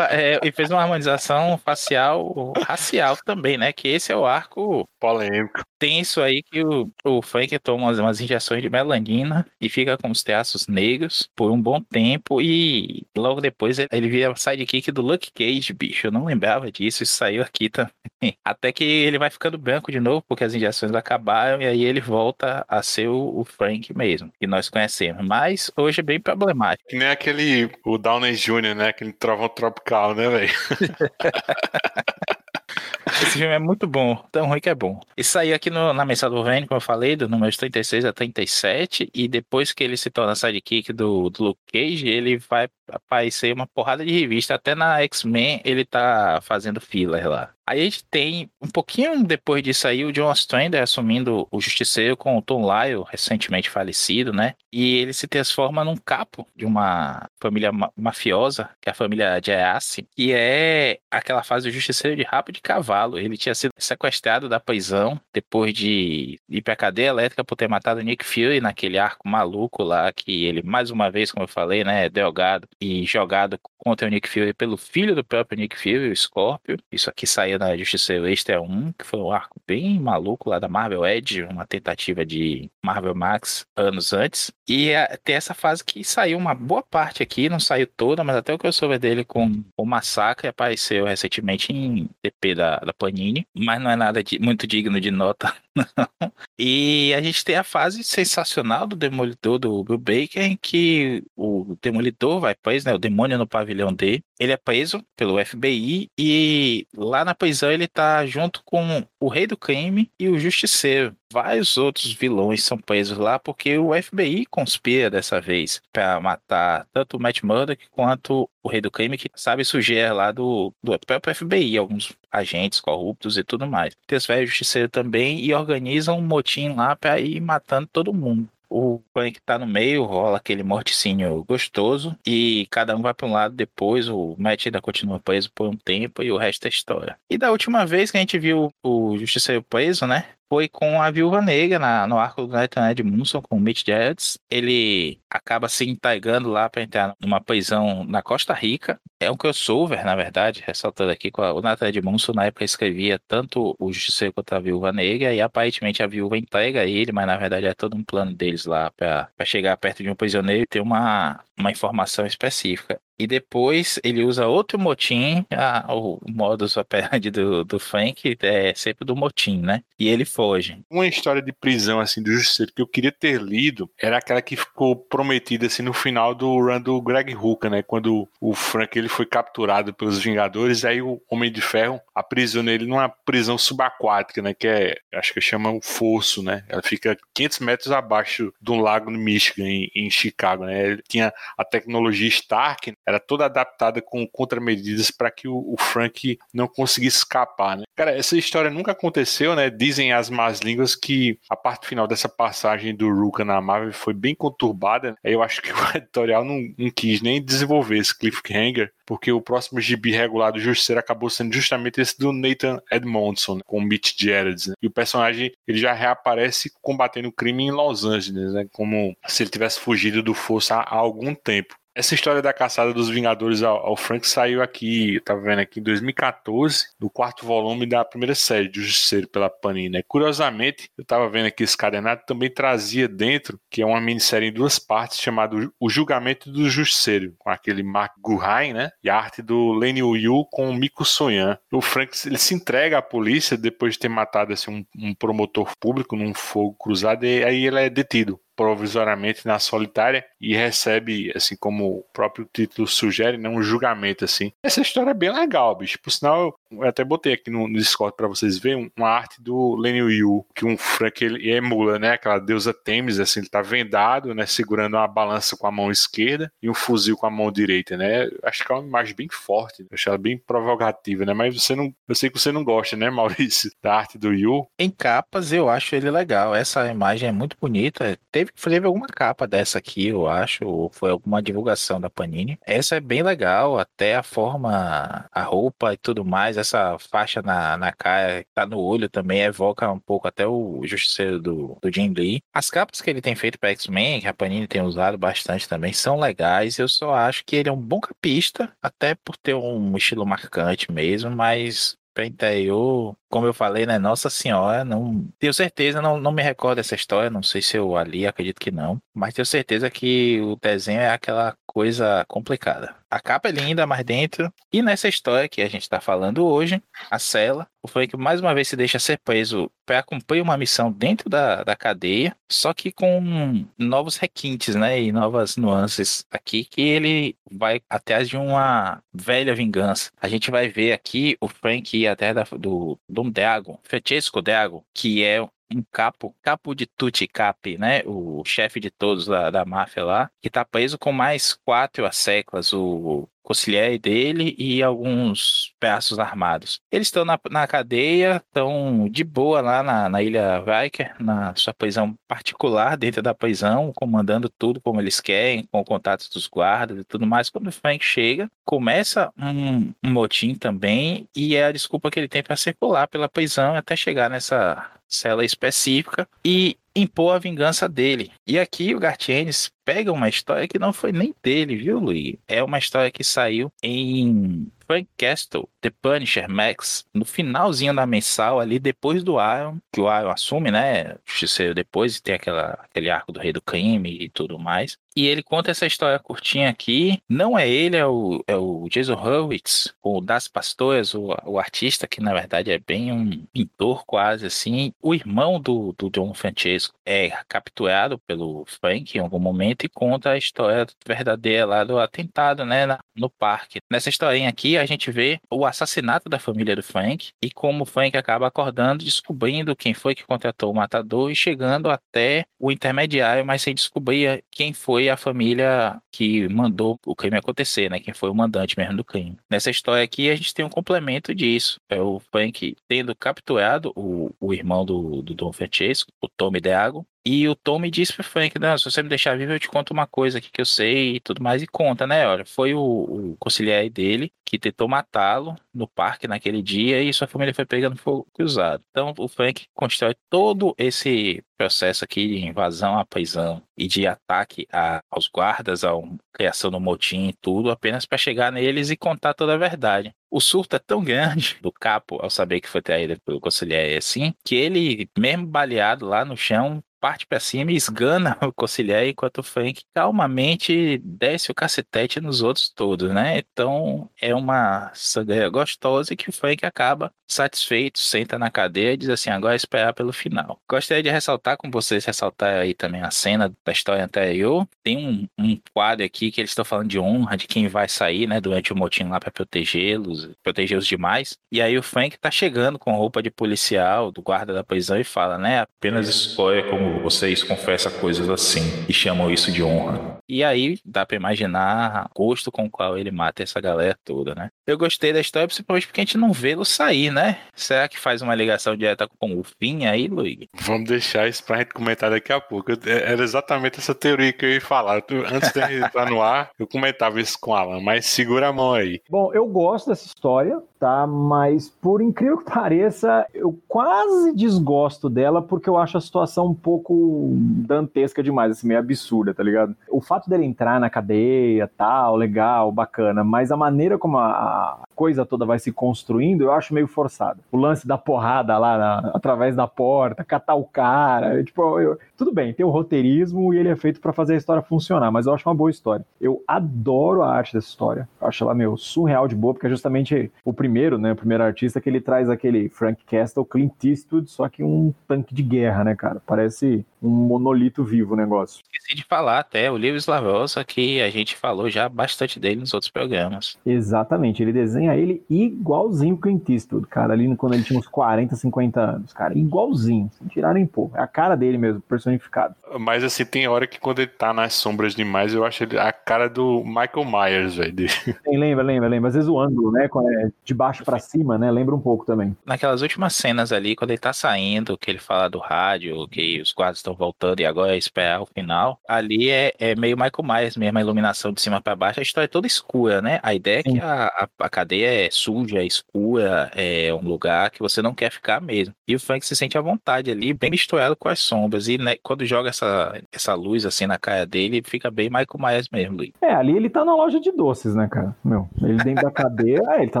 É, e fez uma harmonização facial racial também, né? Que esse é o arco polêmico. Tenso aí que o, o Frank toma umas, umas injeções de melanina e fica com os traços negros por um bom tempo e logo depois ele, ele vira sidekick do Luke Cage, bicho. Eu não lembrava disso, isso saiu aqui também. *laughs* Até que ele vai ficando branco de novo porque as injeções acabaram e aí ele volta a ser o, Frank mesmo, que nós conhecemos. Mas hoje é bem problemático. Que nem aquele, o Downey Jr., né? Aquele trovão tropical, né, velho? *laughs* Esse filme é muito bom, tão ruim que é bom. E saiu aqui no, na mensagem do Vane, como eu falei, do número 36 a 37, e depois que ele se torna sidekick do, do Luke Cage, ele vai aparecer uma porrada de revista, até na X-Men ele tá fazendo filler lá. Aí a gente tem, um pouquinho depois disso aí, o John Ostrander assumindo o Justiceiro com o Tom Lyle, recentemente falecido, né? E ele se transforma num capo de uma família ma mafiosa, que é a família Jayassi, que é aquela fase do Justiceiro de rabo de cavalo. Ele tinha sido sequestrado da prisão depois de ir pra cadeia elétrica por ter matado Nick Fury naquele arco maluco lá, que ele, mais uma vez, como eu falei, né, é delgado e jogado contra o Nick Fury pelo filho do próprio Nick Fury, o Scorpio. Isso aqui saiu na Justiceiro Extra 1, que foi um arco bem maluco lá da Marvel Edge, uma tentativa de Marvel Max anos antes. E é, tem essa fase que saiu uma boa parte aqui, não saiu toda, mas até o crossover dele com o Massacre apareceu recentemente em TP da, da Panini, mas não é nada de, muito digno de nota. *laughs* E a gente tem a fase sensacional do Demolidor do Bill Baker, em que o Demolidor vai preso, né, o demônio no pavilhão D, ele é preso pelo FBI e lá na prisão ele tá junto com o Rei do Crime e o Justiceiro vários outros vilões são presos lá porque o FBI conspira dessa vez para matar tanto o Matt Murdock quanto o Rei do Crime, que sabe sujeira lá do, do próprio FBI, alguns agentes corruptos e tudo mais. Tem os velhos justiceiros também e organizam um motim lá para ir matando todo mundo o Frank tá no meio, rola aquele morticínio gostoso e cada um vai para um lado depois, o Matt ainda continua preso por um tempo e o resto é história. E da última vez que a gente viu o Justiceiro preso, né? Foi com a Viúva Negra na, no arco do Nathan Edmundson com o Mitch Gerrits. Ele acaba se entregando lá para entrar numa prisão na Costa Rica. É um crossover, na verdade, ressaltando aqui, com o Nathan Edmundson na época escrevia tanto o Justiceiro quanto a Viúva Negra e aparentemente a Viúva entrega ele, mas na verdade é todo um plano deles lá para chegar perto de um prisioneiro e ter uma, uma informação específica. E depois ele usa outro motim, a, o modus operandi do, do Frank é sempre do motim, né? E ele foge. Uma história de prisão, assim, do Justiceiro que eu queria ter lido era aquela que ficou prometida, assim, no final do run do Greg Hooker, né? Quando o Frank ele foi capturado pelos Vingadores, aí o Homem de Ferro aprisiona ele numa prisão subaquática, né? Que é, acho que chama o Fosso, né? Ela fica 500 metros abaixo de um lago no Michigan, em, em Chicago, né? Ele tinha a tecnologia Stark, era toda adaptada com contramedidas para que o, o, Frank não conseguisse escapar, né? Cara, essa história nunca aconteceu, né? Dizem as más línguas que a parte final dessa passagem do Ruka na Marvel foi bem conturbada. Eu acho que *laughs* o editorial não, não quis nem desenvolver esse cliffhanger, porque o próximo gibi regular do Justiceiro acabou sendo justamente esse do Nathan Edmondson, com o Mitch Gerards, né? E o personagem, ele já reaparece combatendo o crime em Los Angeles, né? Como se ele tivesse fugido do Força há algum tempo. Essa história da caçada dos Vingadores ao, ao Frank saiu aqui, tá vendo aqui, em 2014, no quarto volume da primeira série de Justiceiro pela Panini. Né? Curiosamente, eu tava vendo aqui esse cadenado também trazia dentro, que é uma minissérie em duas partes, chamado O Julgamento do Justiceiro, com aquele Mark Gurhain, né? E a arte do Lenny Yu com o Miko Soyan. O Frank ele se entrega à polícia depois de ter matado assim, um, um promotor público num fogo cruzado e aí ele é detido provisoriamente na solitária e recebe, assim como o próprio título sugere, né, um julgamento assim. Essa história é bem legal, bicho. Por sinal, eu até botei aqui no, Discord para vocês verem uma arte do Lenny Yu, que um Frank ele emula, né, aquela deusa Temis, assim, ele tá vendado, né, segurando uma balança com a mão esquerda e um fuzil com a mão direita, né? Acho que é uma imagem bem forte, acho ela bem provocativa, né? Mas você não, eu sei que você não gosta, né, *laughs* Maurício, da arte do Yu. Em capas eu acho ele legal. Essa imagem é muito bonita. Teve teve alguma capa dessa aqui, eu acho, ou foi alguma divulgação da Panini. Essa é bem legal, até a forma, a roupa e tudo mais, essa faixa na, na cara, tá no olho também, evoca um pouco até o Justiceiro do, do Jim Lee. As capas que ele tem feito para X-Men, que a Panini tem usado bastante também, são legais. Eu só acho que ele é um bom capista, até por ter um estilo marcante mesmo, mas para interior, como eu falei, né? Nossa Senhora, não tenho certeza, não, não me recordo dessa história, não sei se eu ali, acredito que não, mas tenho certeza que o desenho é aquela coisa complicada. A capa é linda, mas dentro, e nessa história que a gente está falando hoje, a cela, o Frank mais uma vez se deixa ser preso para cumprir uma missão dentro da, da cadeia, só que com novos requintes, né? E novas nuances aqui, que ele vai atrás de uma velha vingança. A gente vai ver aqui o Frank ir até da, do, do Dom Deago, Francesco Deago, que é um capo, capo de Tutti Capi, né? O chefe de todos da, da máfia lá, que tá preso com mais quatro asseclas, o conciliere dele e alguns pedaços armados. Eles estão na, na cadeia, estão de boa lá na, na Ilha Viker, na sua prisão particular, dentro da prisão, comandando tudo como eles querem, com contatos dos guardas e tudo mais. Quando o Frank chega, começa um, um motim também, e é a desculpa que ele tem para circular pela prisão até chegar nessa cela específica. E impor a vingança dele. E aqui o Gartienes pega uma história que não foi nem dele, viu, Luiz? É uma história que saiu em Frank Castle, The Punisher Max, no finalzinho da mensal ali, depois do Iron, que o Iron assume, né? Justiceiro depois, e tem aquela, aquele arco do Rei do Crime e tudo mais. E ele conta essa história curtinha aqui. Não é ele, é o, é o Jason Hurwitz, o Das Pastoras, o, o artista, que na verdade é bem um pintor quase assim. O irmão do, do John Francesco é capturado pelo Frank em algum momento e conta a história verdadeira lá do atentado, né, no parque. Nessa historinha aqui, a gente vê o assassinato da família do Frank e como o Frank acaba acordando, descobrindo quem foi que contratou o matador e chegando até o intermediário, mas sem descobrir quem foi a família que mandou o crime acontecer, né? Quem foi o mandante mesmo do crime. Nessa história aqui, a gente tem um complemento disso. É o Frank tendo capturado o, o irmão do, do Dom Francesco, o Tommy Deago, e o Tom me disse pro Frank, não, se você me deixar vivo, eu te conto uma coisa aqui que eu sei e tudo mais. E conta, né? Olha, foi o, o conciliar dele que tentou matá-lo no parque naquele dia e sua família foi pegando fogo cruzado. Então o Frank constrói todo esse processo aqui de invasão à prisão e de ataque a, aos guardas, a criação do motim e tudo, apenas para chegar neles e contar toda a verdade. O surto é tão grande *laughs* do capo ao saber que foi traído pelo conciliar assim, que ele, mesmo baleado lá no chão, parte para cima e esgana *laughs* o Conciliar, enquanto o Frank calmamente desce o cacetete nos outros todos, né? Então é uma sangria gostosa e que o Frank acaba satisfeito, senta na cadeira e diz assim: agora é esperar pelo final. Gostaria de ressaltar com vocês, ressaltar aí também a cena da história anterior. Tem um, um quadro aqui que eles estão falando de honra, de quem vai sair, né, durante o motim lá para protegê-los, proteger os demais. E aí o Frank tá chegando com roupa de policial, do guarda da prisão, e fala, né? Apenas escolha como vocês confessam coisas assim e chamam isso de honra. E aí dá pra imaginar o gosto com o qual ele mata essa galera toda, né? Eu gostei da história, principalmente porque a gente não vê lo sair, né? Será que faz uma ligação direta com o fim aí, Luigi? Vamos deixar isso pra gente comentar daqui a pouco. É, era exatamente essa teoria que eu ia falar. Antes de entrar no ar, eu comentava isso com o Alan, mas segura a mão aí. Bom, eu gosto dessa história, tá? Mas por incrível que pareça, eu quase desgosto dela porque eu acho a situação um pouco dantesca demais, assim, meio absurda, tá ligado? O fato dele entrar na cadeia, tal, legal, bacana, mas a maneira como a coisa toda vai se construindo, eu acho meio forçado. O lance da porrada lá na, através da porta, catar o cara, tipo, eu, tudo bem, tem o roteirismo e ele é feito para fazer a história funcionar, mas eu acho uma boa história. Eu adoro a arte dessa história. Eu acho ela, meu, surreal de boa, porque é justamente o primeiro, né, o primeiro artista que ele traz aquele Frank Castle, Clint Eastwood, só que um tanque de guerra, né, cara? Parece um monolito vivo o negócio. Esqueci de falar até, o Lewis Lavosa, que a gente falou já bastante dele nos outros programas. Exatamente, ele desenha ele igualzinho o Clint Eastwood, cara, ali quando ele tinha uns 40, 50 anos, cara, igualzinho, sem tirar nem pôr. É a cara dele mesmo, personificado. Mas assim, tem hora que quando ele tá nas sombras demais, eu acho ele a cara do Michael Myers, velho. *laughs* Lembra, lembra, lembra. Às vezes o ângulo, né, quando é de baixo para cima, né, lembra um pouco também. Naquelas últimas cenas ali, quando ele tá saindo, que ele fala do rádio, que os guardas estão voltando e agora é esperar o final, ali é, é meio Michael Myers mesmo, a iluminação de cima para baixo, a história é toda escura, né? A ideia é que a, a, a, cadeia é suja, é escura, é um lugar que você não quer ficar mesmo. E o Frank se sente à vontade ali, bem misturado com as sombras. E né, quando joga essa, essa luz assim na cara dele, fica bem Michael Myers mesmo, Luiz. É, ali ele tá na loja de doces, né, cara? Meu, ele dentro da cadeia, é, *laughs* ele tá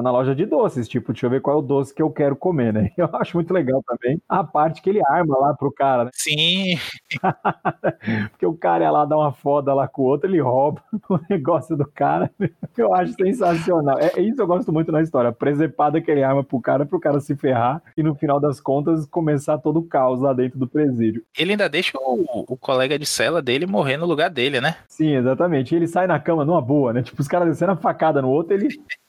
na loja de doces, tipo, deixa eu ver qual é o doce que eu quero comer, né? *laughs* Eu acho muito legal também a parte que ele arma lá pro cara, né? Sim. *laughs* Porque o cara ia lá dar uma foda lá com o outro, ele rouba o negócio do cara. Eu acho sensacional. É, isso eu gosto muito na história. A presepada que ele arma pro cara, pro cara se ferrar e no final das contas começar todo o caos lá dentro do presídio. Ele ainda deixa o, o colega de cela dele morrer no lugar dele, né? Sim, exatamente. Ele sai na cama numa boa, né? Tipo, os caras descendo a facada no outro, ele,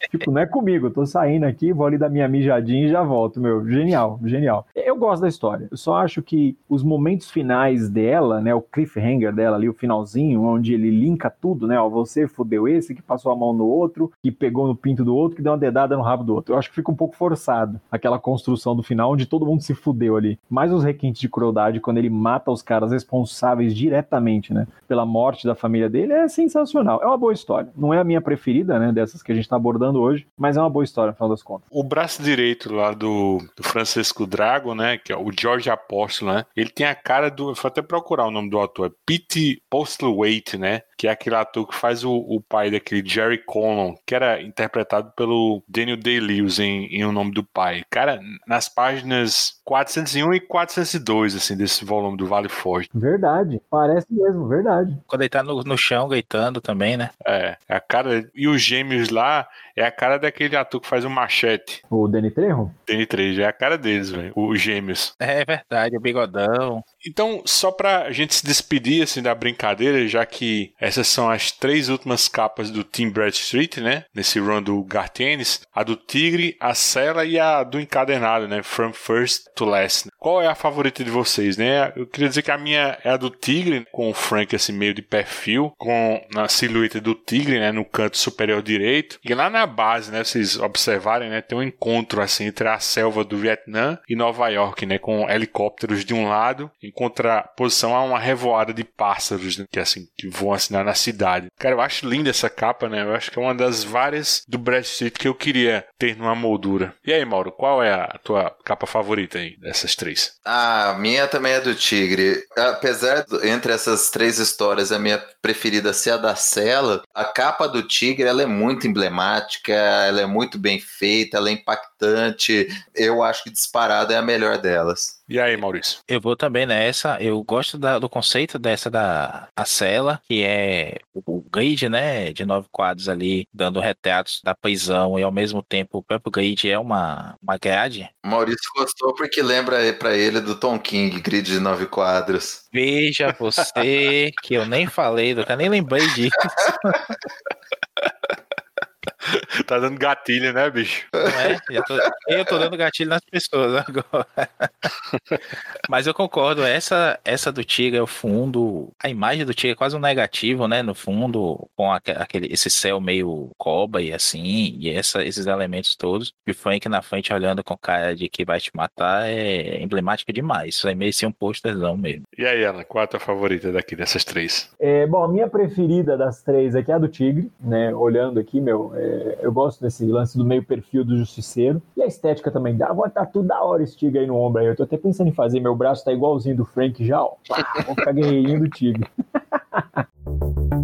tipo, não é comigo, eu tô saindo aqui, vou ali dar minha mijadinha e já volto, meu. Genial, genial. Eu gosto da história. Eu só acho que os momentos finais dela, né? O cliffhanger dela ali, o finalzinho, onde ele linka tudo, né? Ó, você fudeu esse que passou a mão no outro, que pegou no pinto do outro, que deu uma dedada no rabo do outro. Eu acho que fica um pouco forçado aquela construção do final, onde todo mundo se fudeu ali. Mais os requintes de crueldade, quando ele mata os caras responsáveis diretamente, né? Pela morte da família dele, é sensacional. É uma boa história. Não é a minha preferida, né? Dessas que a gente tá abordando hoje, mas é uma boa história, no final das contas. O braço direito lá do, do Francisco Drago, né? Que é o George Apóstolo, né? Ele tem a cara do. Eu vou até procurar o nome do ator. É Pete Postlewaite, né? Que é aquele ator que faz o, o pai daquele Jerry Conlon, que era interpretado pelo Daniel Day-Lewis em, em O Nome do Pai. Cara, nas páginas 401 e 402, assim, desse volume do Vale Forte. Verdade, parece mesmo, verdade. Quando ele tá no, no chão gritando também, né? É, a cara. E os gêmeos lá é a cara daquele ator que faz o machete. O Danny Trejo? Danny Trejo, é a cara deles, velho. Os gêmeos. É verdade, o bigodão. Então, só pra gente se despedir, assim, da brincadeira, já que essas são as três últimas capas do Team Bradstreet, né? Nesse run do Gartienes. A do Tigre, a Cela e a do Encadernado, né? From First to Last. Qual é a favorita de vocês, né? Eu queria dizer que a minha é a do Tigre, com o Frank, assim, meio de perfil, com a silhueta do Tigre, né? No canto superior direito. E lá na base, né? Vocês observarem, né? Tem um encontro, assim, entre a selva do Vietnã e Nova York, né? Com helicópteros de um lado, contraposição a uma revoada de pássaros, né? Que, assim, que voam, assim, na cidade. Cara, eu acho linda essa capa, né? Eu acho que é uma das várias do Brad Street que eu queria ter numa moldura. E aí, Mauro, qual é a tua capa favorita aí dessas três? A minha também é do Tigre. Apesar de, entre essas três histórias, a minha preferida ser a da Cela, a capa do Tigre ela é muito emblemática, ela é muito bem feita, ela é impactante. Eu acho que disparada é a melhor delas. E aí, Maurício? Eu vou também nessa. Eu gosto da, do conceito dessa da a cela, que é o, grid, né, de nove quadros ali, dando retratos da prisão e ao mesmo tempo o próprio grid é uma, uma grade. Maurício gostou porque lembra para ele do Tom King, grid de nove quadros. Veja você *laughs* que eu nem falei, eu nem lembrei disso. *laughs* *laughs* Tá dando gatilho, né, bicho? Não é? Tô, eu tô dando gatilho nas pessoas agora. *laughs* Mas eu concordo, essa, essa do Tigre é o fundo. A imagem do Tigre é quase um negativo, né? No fundo, com aquele, esse céu meio coba e assim, e essa, esses elementos todos. E o Frank na frente olhando com cara de que vai te matar é emblemática demais. Isso é meio assim um posterzão mesmo. E aí, Ana, qual a tua favorita daqui dessas três? É, bom, a minha preferida das três aqui é a do Tigre, né? Olhando aqui, meu, é, eu gosto desse lance do meio perfil do Justiceiro. E a estética também dá. Vou estar tudo da hora esse Tigre aí no ombro aí. Eu tô até pensando em fazer, meu braço tá igualzinho do Frank já, ó. Pá, vou ficar guerreirinho do Tigre. *laughs*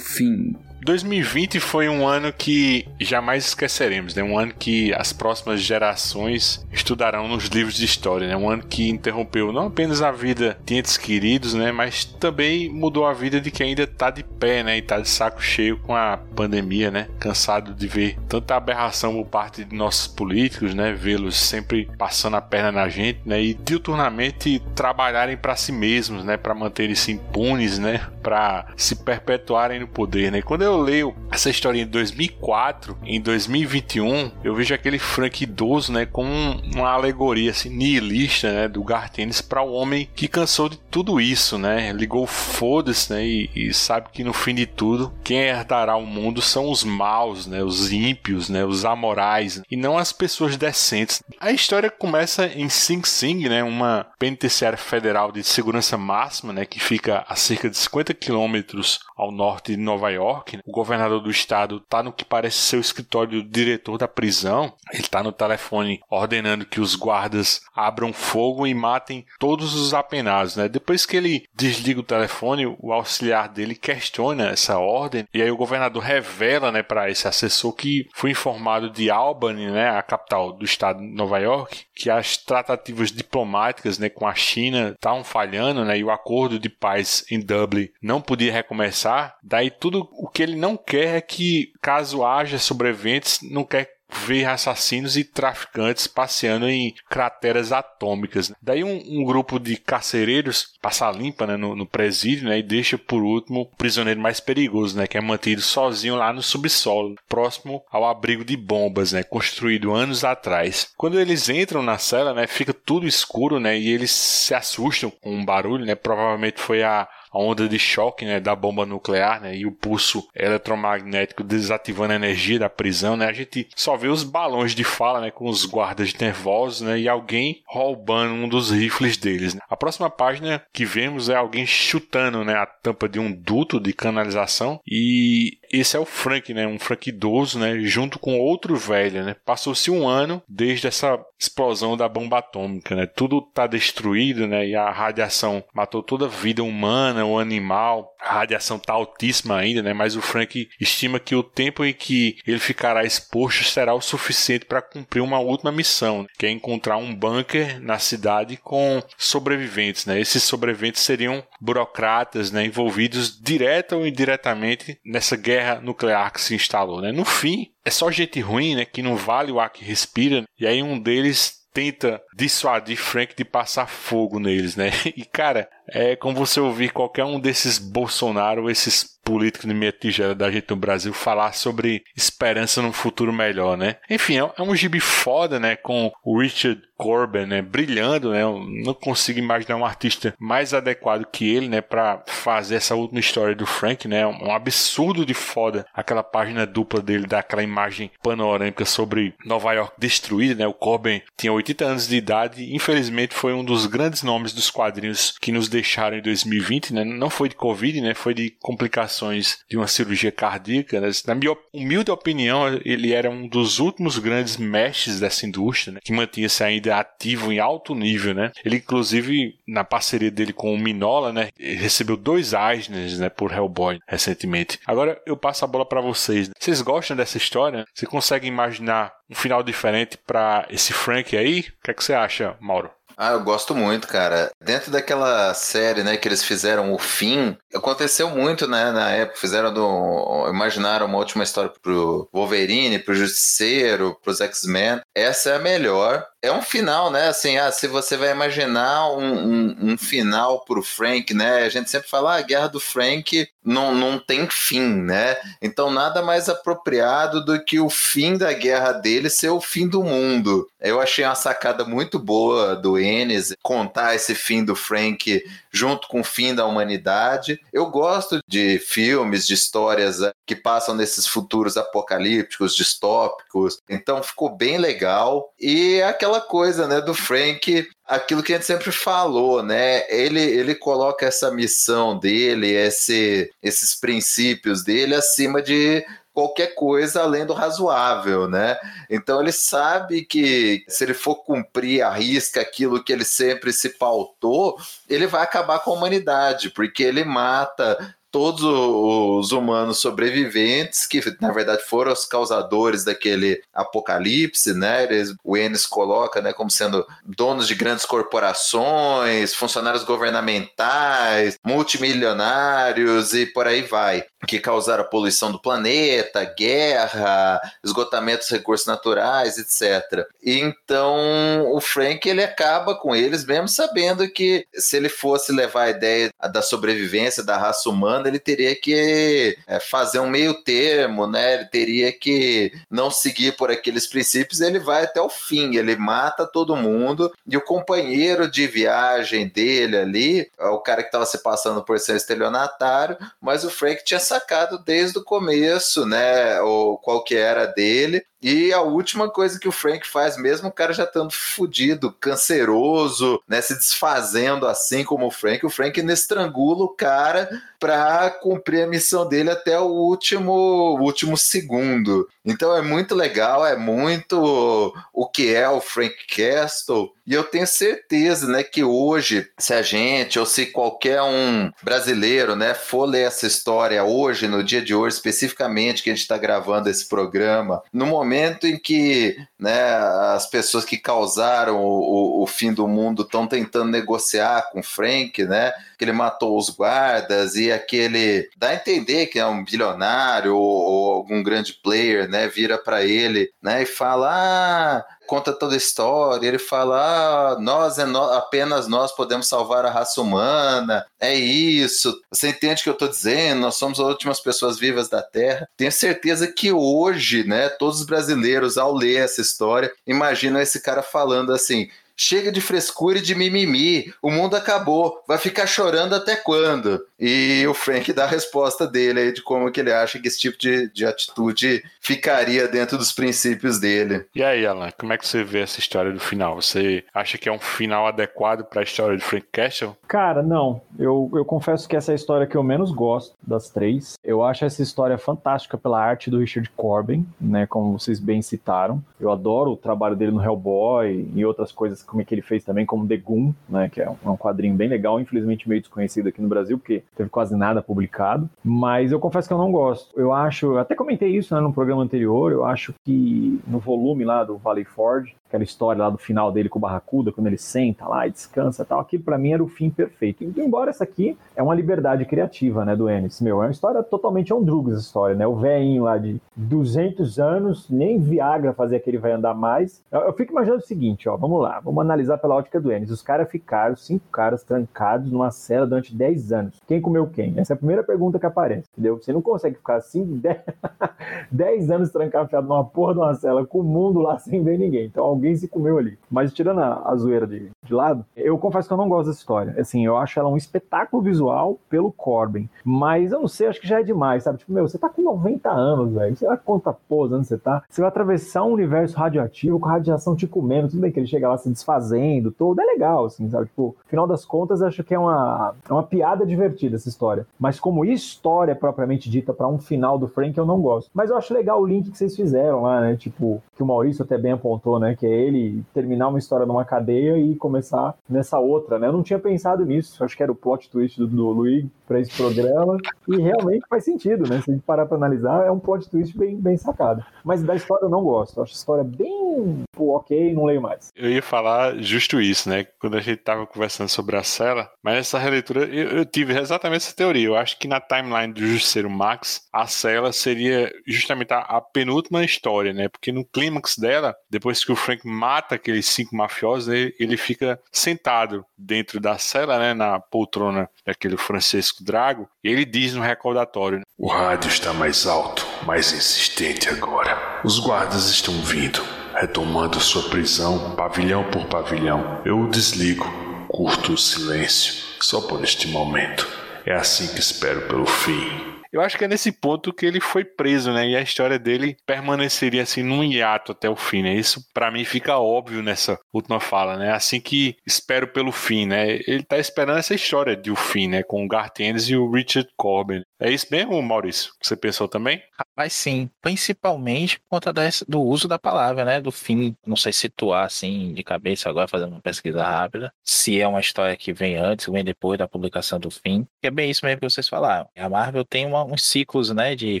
fim 2020 foi um ano que jamais esqueceremos, né? Um ano que as próximas gerações estudarão nos livros de história, né? Um ano que interrompeu não apenas a vida de entes queridos, né? Mas também mudou a vida de quem ainda tá de pé, né? E tá de saco cheio com a pandemia, né? Cansado de ver tanta aberração por parte de nossos políticos, né? Vê-los sempre passando a perna na gente, né? E diuturnamente trabalharem para si mesmos, né? Para manterem-se impunes, né? Para se perpetuarem no poder, né? Quando eu eu leio essa história em 2004, em 2021, eu vejo aquele Frank idoso, né, como uma alegoria assim, nihilista, né, do Gartenes para o homem que cansou de tudo isso, né, ligou foda-se, né, e, e, sabe que no fim de tudo, quem herdará o mundo são os maus, né, os ímpios, né, os amorais, e não as pessoas decentes. A história começa em Sing Sing, né, uma penitenciária federal de segurança máxima, né, que fica a cerca de 50 quilômetros ao norte de Nova York, o governador do estado está no que parece ser o escritório do diretor da prisão. Ele está no telefone ordenando que os guardas abram fogo e matem todos os apenados. Né? Depois que ele desliga o telefone, o auxiliar dele questiona essa ordem e aí o governador revela né, para esse assessor que foi informado de Albany, né, a capital do estado de Nova York, que as tratativas diplomáticas né, com a China estavam falhando né, e o acordo de paz em Dublin não podia recomeçar. Daí tudo o que ele não quer que, caso haja sobreviventes, não quer ver assassinos e traficantes passeando em crateras atômicas. Daí um, um grupo de carcereiros passa limpa né, no, no, presídio né, e deixa por último o prisioneiro mais perigoso, né, que é mantido sozinho lá no subsolo, próximo ao abrigo de bombas, né, construído anos atrás. Quando eles entram na cela, né, fica tudo escuro né, e eles se assustam com um barulho, né, provavelmente foi a a onda de choque né, da bomba nuclear né, e o pulso eletromagnético desativando a energia da prisão, né, a gente só vê os balões de fala né, com os guardas nervosos né, e alguém roubando um dos rifles deles. Né. A próxima página que vemos é alguém chutando né, a tampa de um duto de canalização e esse é o Frank, né, um Frank idoso, né, junto com outro velho. Né. Passou-se um ano desde essa explosão da bomba atômica. Né. Tudo está destruído né, e a radiação matou toda a vida humana ou animal, a radiação está altíssima ainda, né? Mas o Frank estima que o tempo em que ele ficará exposto será o suficiente para cumprir uma última missão, né? que é encontrar um bunker na cidade com sobreviventes, né? Esses sobreviventes seriam burocratas, né? Envolvidos direta ou indiretamente nessa guerra nuclear que se instalou, né? No fim, é só gente ruim, né? Que não vale o ar que respira. E aí um deles tenta dissuadir Frank de passar fogo neles, né? *laughs* E cara, é como você ouvir qualquer um desses Bolsonaro, esses políticos de meia tigela da gente no Brasil falar sobre esperança num futuro melhor, né? Enfim, é, é um gibi foda, né? Com o Richard Corbin, né? Brilhando, né? Eu não consigo imaginar um artista mais adequado que ele, né? Para fazer essa última história do Frank, né? Um absurdo de foda aquela página dupla dele, daquela imagem panorâmica sobre Nova York destruída, né? O Corbin tinha 80 anos de idade, infelizmente foi um dos grandes nomes dos quadrinhos que nos deixaram em 2020, né? Não foi de Covid, né? Foi de complicações complicações de uma cirurgia cardíaca. Né? Na minha humilde opinião, ele era um dos últimos grandes mestres dessa indústria, né? que mantinha-se ainda ativo em alto nível. Né? Ele, inclusive, na parceria dele com o Minola, né? recebeu dois Eisners né? por Hellboy recentemente. Agora eu passo a bola para vocês. Né? Vocês gostam dessa história? Você consegue imaginar um final diferente para esse Frank aí? O que, é que você acha, Mauro? Ah, eu gosto muito, cara. Dentro daquela série, né, que eles fizeram o fim, aconteceu muito, né, na época, fizeram do imaginaram uma última história pro Wolverine, pro Justiceiro, pros X-Men. Essa é a melhor. É um final, né? Assim, ah, se você vai imaginar um, um, um final pro Frank, né? A gente sempre fala, ah, a guerra do Frank não, não tem fim, né? Então nada mais apropriado do que o fim da guerra dele ser o fim do mundo. Eu achei uma sacada muito boa do Ennis contar esse fim do Frank junto com o fim da humanidade. Eu gosto de filmes, de histórias eh, que passam nesses futuros apocalípticos, distópicos. Então ficou bem legal. E aquela coisa, né, do Frank aquilo que a gente sempre falou, né? Ele, ele coloca essa missão dele, esse, esses princípios dele acima de qualquer coisa além do razoável, né? Então ele sabe que se ele for cumprir a risca aquilo que ele sempre se pautou, ele vai acabar com a humanidade, porque ele mata todos os humanos sobreviventes, que na verdade foram os causadores daquele apocalipse, né? Eles, o Ennis coloca né, como sendo donos de grandes corporações, funcionários governamentais, multimilionários e por aí vai, que causaram a poluição do planeta, guerra, esgotamento dos recursos naturais, etc. Então o Frank ele acaba com eles, mesmo sabendo que se ele fosse levar a ideia da sobrevivência da raça humana ele teria que é, fazer um meio termo, né? Ele teria que não seguir por aqueles princípios, ele vai até o fim, ele mata todo mundo e o companheiro de viagem dele ali, é o cara que estava se passando por ser estelionatário, mas o Frank tinha sacado desde o começo, né? O qual que era dele e a última coisa que o Frank faz, mesmo o cara já estando fudido, canceroso, né, se desfazendo assim como o Frank, o Frank estrangula o cara para cumprir a missão dele até o último, último segundo. Então é muito legal, é muito o que é o Frank Castle. E eu tenho certeza, né, que hoje, se a gente ou se qualquer um brasileiro, né, for ler essa história hoje, no dia de hoje especificamente que a gente está gravando esse programa, no momento em que, né, as pessoas que causaram o, o, o fim do mundo estão tentando negociar com Frank, né, que ele matou os guardas e aquele dá a entender que é um bilionário ou, ou algum grande player, né, vira para ele, né, e fala: "Ah, conta toda a história, ele fala: ah, nós é no... apenas nós podemos salvar a raça humana, é isso. Você entende o que eu estou dizendo? Nós somos as últimas pessoas vivas da Terra. Tenho certeza que hoje, né, todos os brasileiros, ao ler essa história, imaginam esse cara falando assim: Chega de frescura e de mimimi. O mundo acabou. Vai ficar chorando até quando? E o Frank dá a resposta dele aí de como que ele acha que esse tipo de, de atitude ficaria dentro dos princípios dele. E aí, Alan, como é que você vê essa história do final? Você acha que é um final adequado para a história de Frank Castle? Cara, não. Eu, eu confesso que essa é a história que eu menos gosto das três. Eu acho essa história fantástica pela arte do Richard Corbin, né? Como vocês bem citaram. Eu adoro o trabalho dele no Hellboy e outras coisas como é que ele fez também, como The Goon, né, que é um quadrinho bem legal, infelizmente meio desconhecido aqui no Brasil, porque teve quase nada publicado. Mas eu confesso que eu não gosto. Eu acho, até comentei isso né, no programa anterior, eu acho que no volume lá do Valley Forge, aquela história lá do final dele com o Barracuda, quando ele senta lá e descansa e tal, aquilo para mim era o fim perfeito. Embora essa aqui é uma liberdade criativa, né, do Ennis, meu, é uma história totalmente on drugs, essa história, né, o velhinho lá de 200 anos, nem Viagra fazia que ele vai andar mais. Eu, eu fico imaginando o seguinte, ó, vamos lá, vamos analisar pela ótica do Ennis. Os caras ficaram, cinco caras trancados numa cela durante 10 anos. Quem comeu quem? Essa é a primeira pergunta que aparece, entendeu? Você não consegue ficar assim *laughs* 10 anos trancado numa porra de uma cela com o mundo lá sem ver ninguém. Então alguém se comeu ali. Mas tirando a, a zoeira de, de lado, eu confesso que eu não gosto dessa história. Assim, eu acho ela um espetáculo visual pelo Corbin. Mas eu não sei, acho que já é demais, sabe? Tipo, meu, você tá com 90 anos, velho. Sei lá quanta pose anos você tá. Você vai atravessar um universo radioativo com radiação te comendo. Tudo bem que ele chega lá se desfazendo, todo. É legal, assim, sabe? Tipo, final das contas, acho que é uma, é uma piada divertida essa história. Mas como história propriamente dita para um final do Frank, eu não gosto. Mas eu acho legal o link que vocês fizeram lá, né? Tipo, que o Maurício até bem apontou, né? Que é ele terminar uma história numa cadeia e começar nessa outra, né? Eu não tinha pensado nisso. Acho que era o plot twist do, do Luiz para esse programa. E realmente faz sentido, né? Se a gente parar para analisar, é um plot twist bem, bem sacado. Mas da história eu não gosto. Eu acho a história bem pô, ok, não leio mais. Eu ia falar justo isso, né? Quando a gente tava conversando sobre a cela, mas essa releitura, eu, eu tive exatamente essa teoria. Eu acho que na timeline do Justiceiro Max, a cela seria justamente a, a penúltima história, né? Porque no clímax dela, depois que o Frank mata aqueles cinco mafiosos, ele, ele fica sentado dentro da cela, né? Na poltrona daquele Francisco Drago, e ele diz no recordatório: O rádio está mais alto, mais insistente agora. Os guardas estão vindo, retomando sua prisão, pavilhão por pavilhão. Eu o desligo, curto o silêncio, só por este momento. É assim que espero pelo fim. Eu acho que é nesse ponto que ele foi preso, né? E a história dele permaneceria assim num hiato até o fim, né? Isso para mim fica óbvio nessa última fala, né? Assim que espero pelo fim, né? Ele tá esperando essa história de o fim, né? Com o Ennis e o Richard Corbin. É isso mesmo, Maurício? Você pensou também? Rapaz, sim. Principalmente por conta do uso da palavra, né? Do fim. Não sei situar assim de cabeça agora, fazendo uma pesquisa rápida. Se é uma história que vem antes, ou vem depois da publicação do fim. É bem isso mesmo que vocês falaram. A Marvel tem uma, uns ciclos, né? De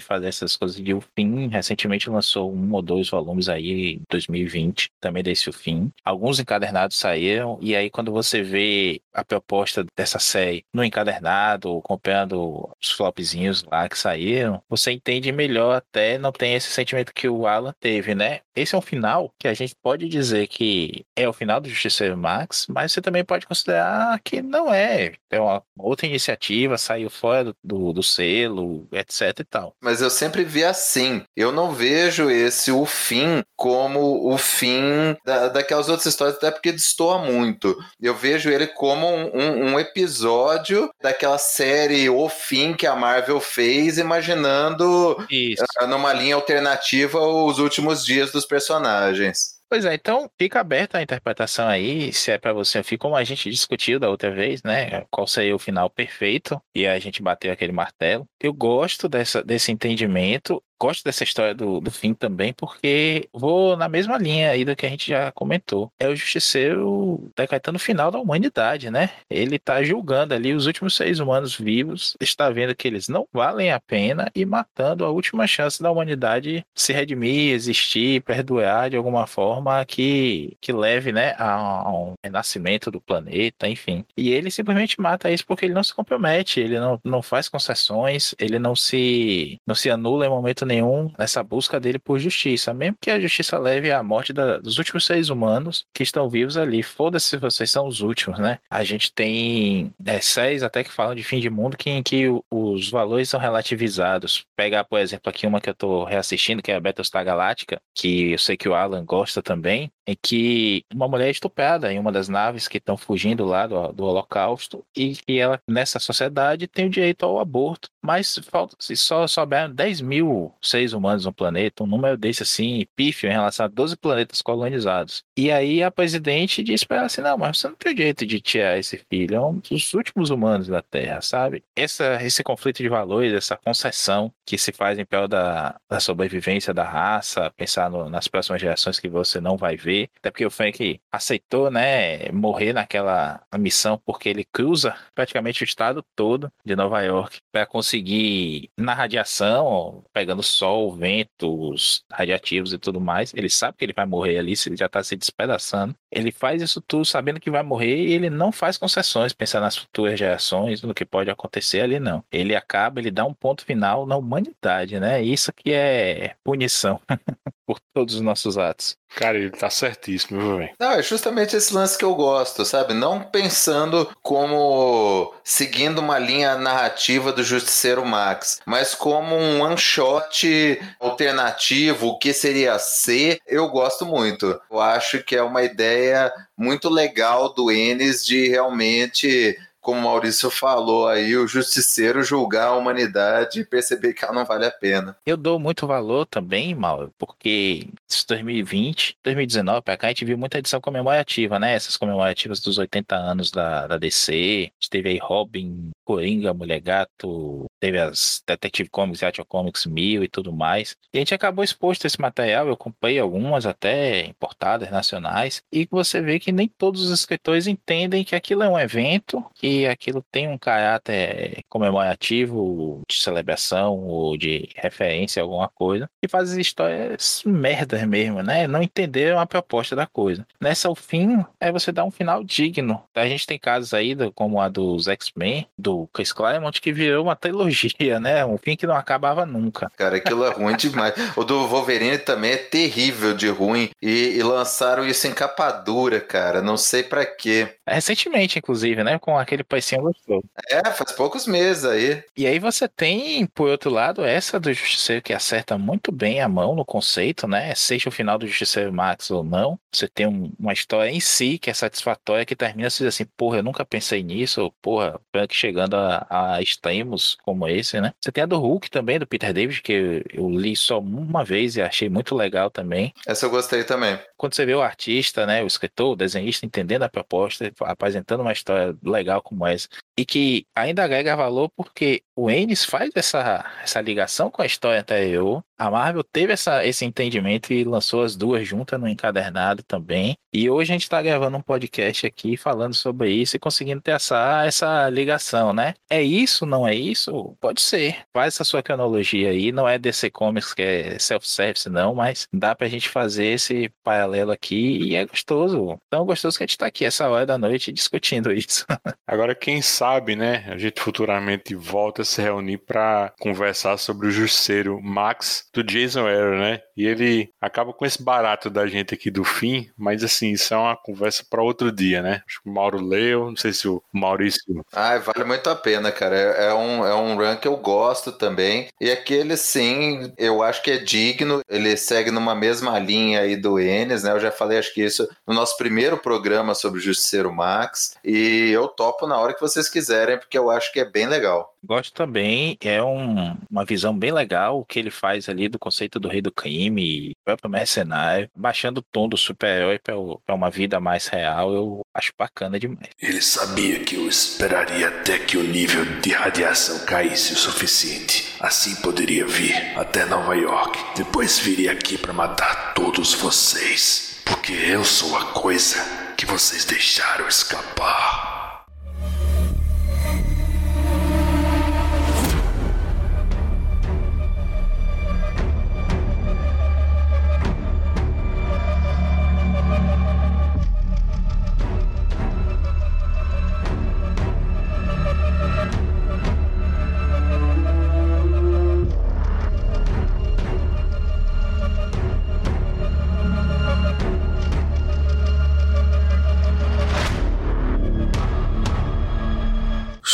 fazer essas coisas de o fim. Recentemente lançou um ou dois volumes aí em 2020, também desse o fim. Alguns encadernados saíram. E aí, quando você vê a proposta dessa série no encadernado, acompanhando os flops lá que saíram, você entende melhor até, não tem esse sentimento que o Alan teve, né? Esse é um final que a gente pode dizer que é o final do Justiceiro Max, mas você também pode considerar que não é. É uma outra iniciativa, saiu fora do, do, do selo, etc e tal. Mas eu sempre vi assim. Eu não vejo esse o fim como o fim da, daquelas outras histórias, até porque destoa muito. Eu vejo ele como um, um, um episódio daquela série O Fim que a Marvel fez, imaginando uh, numa linha alternativa os últimos dias dos personagens. Pois é, então fica aberta a interpretação aí, se é para você, como a gente discutiu da outra vez, né? Qual seria o final perfeito e a gente bateu aquele martelo. Eu gosto dessa, desse entendimento gosto dessa história do, do fim também, porque vou na mesma linha aí do que a gente já comentou. É o justiceiro decretando o final da humanidade, né? Ele tá julgando ali os últimos seres humanos vivos, está vendo que eles não valem a pena e matando a última chance da humanidade se redimir, existir, perdoar de alguma forma que, que leve, né, a, um renascimento do planeta, enfim. E ele simplesmente mata isso porque ele não se compromete, ele não, não faz concessões, ele não se, não se anula em momento nenhum nessa busca dele por justiça, mesmo que a justiça leve à morte da, dos últimos seres humanos que estão vivos ali. Foda-se se vocês são os últimos, né? A gente tem é, séries até que falam de fim de mundo que, em que os valores são relativizados. Pegar, por exemplo, aqui uma que eu tô reassistindo, que é a Battlestar Galáctica, que eu sei que o Alan gosta também, em que uma mulher é estuprada em uma das naves que estão fugindo lá do, do Holocausto e que ela, nessa sociedade, tem o direito ao aborto. Mas falta, se só souberam 10 mil seres humanos no planeta, um número desse assim, pífio em relação a 12 planetas colonizados. E aí a presidente diz para ela assim: não, mas você não tem jeito de tirar esse filho, é um dos últimos humanos da Terra, sabe? Essa, esse conflito de valores, essa concessão que se faz em prol da, da sobrevivência da raça, pensar no, nas próximas gerações que você não vai ver. Até porque o Frank aceitou, né, morrer naquela missão porque ele cruza praticamente o estado todo de Nova York para conseguir na radiação, pegando sol, ventos radiativos e tudo mais. Ele sabe que ele vai morrer ali, se ele já está se despedaçando. Ele faz isso tudo sabendo que vai morrer e ele não faz concessões, pensar nas futuras gerações, no que pode acontecer ali, não. Ele acaba, ele dá um ponto final na humanidade, né? Isso que é punição. *laughs* por todos os nossos atos. Cara, ele tá certíssimo, velho. Não, é justamente esse lance que eu gosto, sabe? Não pensando como seguindo uma linha narrativa do Justiceiro Max, mas como um one shot alternativo, o que seria ser, eu gosto muito. Eu acho que é uma ideia muito legal do Enes de realmente como o Maurício falou aí, o justiceiro julgar a humanidade e perceber que ela não vale a pena. Eu dou muito valor também, Mauro, porque 2020, 2019 pra cá, a gente viu muita edição comemorativa, né? Essas comemorativas dos 80 anos da, da DC. A gente teve aí Robin, Coringa, Mulher Gato, teve as Detective Comics, Action Comics 1000 e tudo mais. E a gente acabou exposto esse material, eu comprei algumas até importadas, nacionais, e você vê que nem todos os escritores entendem que aquilo é um evento, que aquilo tem um caráter comemorativo, de celebração ou de referência a alguma coisa, e faz histórias merdas mesmo, né? Não entenderam a proposta da coisa. Nessa, o fim é você dar um final digno. A gente tem casos aí, como a dos X-Men, do Chris Claremont, que virou uma trilogia, né? Um fim que não acabava nunca. Cara, aquilo é ruim demais. O do Wolverine também é terrível de ruim. E, e lançaram isso em capa dura, cara. Não sei para quê. Recentemente, inclusive, né? Com aquele paizinho gostoso. É, faz poucos meses aí. E aí você tem, por outro lado, essa do Justiceiro que acerta muito bem a mão no conceito, né? Seja o final do Justiceiro Max ou não. Você tem um, uma história em si que é satisfatória, que termina se assim, porra, eu nunca pensei nisso, ou porra, Frank chegando a, a extremos como esse, né? Você tem a do Hulk também, do Peter David, que eu, eu li só uma vez e achei muito legal também. Essa eu gostei também. Quando você vê o artista, né, o escritor, o desenhista entendendo a proposta, apresentando uma história legal como essa, e que ainda agrega valor porque o Ennis faz essa, essa ligação com a história anterior. A Marvel teve essa, esse entendimento e lançou as duas juntas no encadernado também. E hoje a gente está gravando um podcast aqui falando sobre isso e conseguindo ter essa, essa ligação, né? É isso, não é isso? Pode ser. Faz essa sua cronologia aí. Não é DC Comics que é self-service, não, mas dá pra gente fazer esse paralelo aqui e é gostoso. Tão gostoso que a gente tá aqui essa hora da noite discutindo isso. *laughs* Agora, quem sabe, né? A gente futuramente volta a se reunir para conversar sobre o Justiceiro Max do Jason Aaron, né? E ele acaba com esse barato da gente aqui do fim, mas assim, isso é uma conversa para outro dia, né? Acho que o Mauro leu, não sei se o Maurício. Ah, vale muito a pena, cara. É, é, um, é um run que eu gosto também. E aquele, sim, eu acho que é digno. Ele segue numa mesma linha aí do Enes, né? Eu já falei, acho que isso no nosso primeiro programa sobre o Justiceiro Max. E eu topo na hora que vocês quiserem, porque eu acho que é bem legal. Gosto também, é um, uma visão bem legal o que ele faz ali do conceito do rei do crime, próprio mercenário, baixando o tom do super-herói para uma vida mais real, eu acho bacana demais. Ele sabia que eu esperaria até que o nível de radiação caísse o suficiente. Assim poderia vir até Nova York. Depois viria aqui para matar todos vocês. Porque eu sou a coisa que vocês deixaram escapar.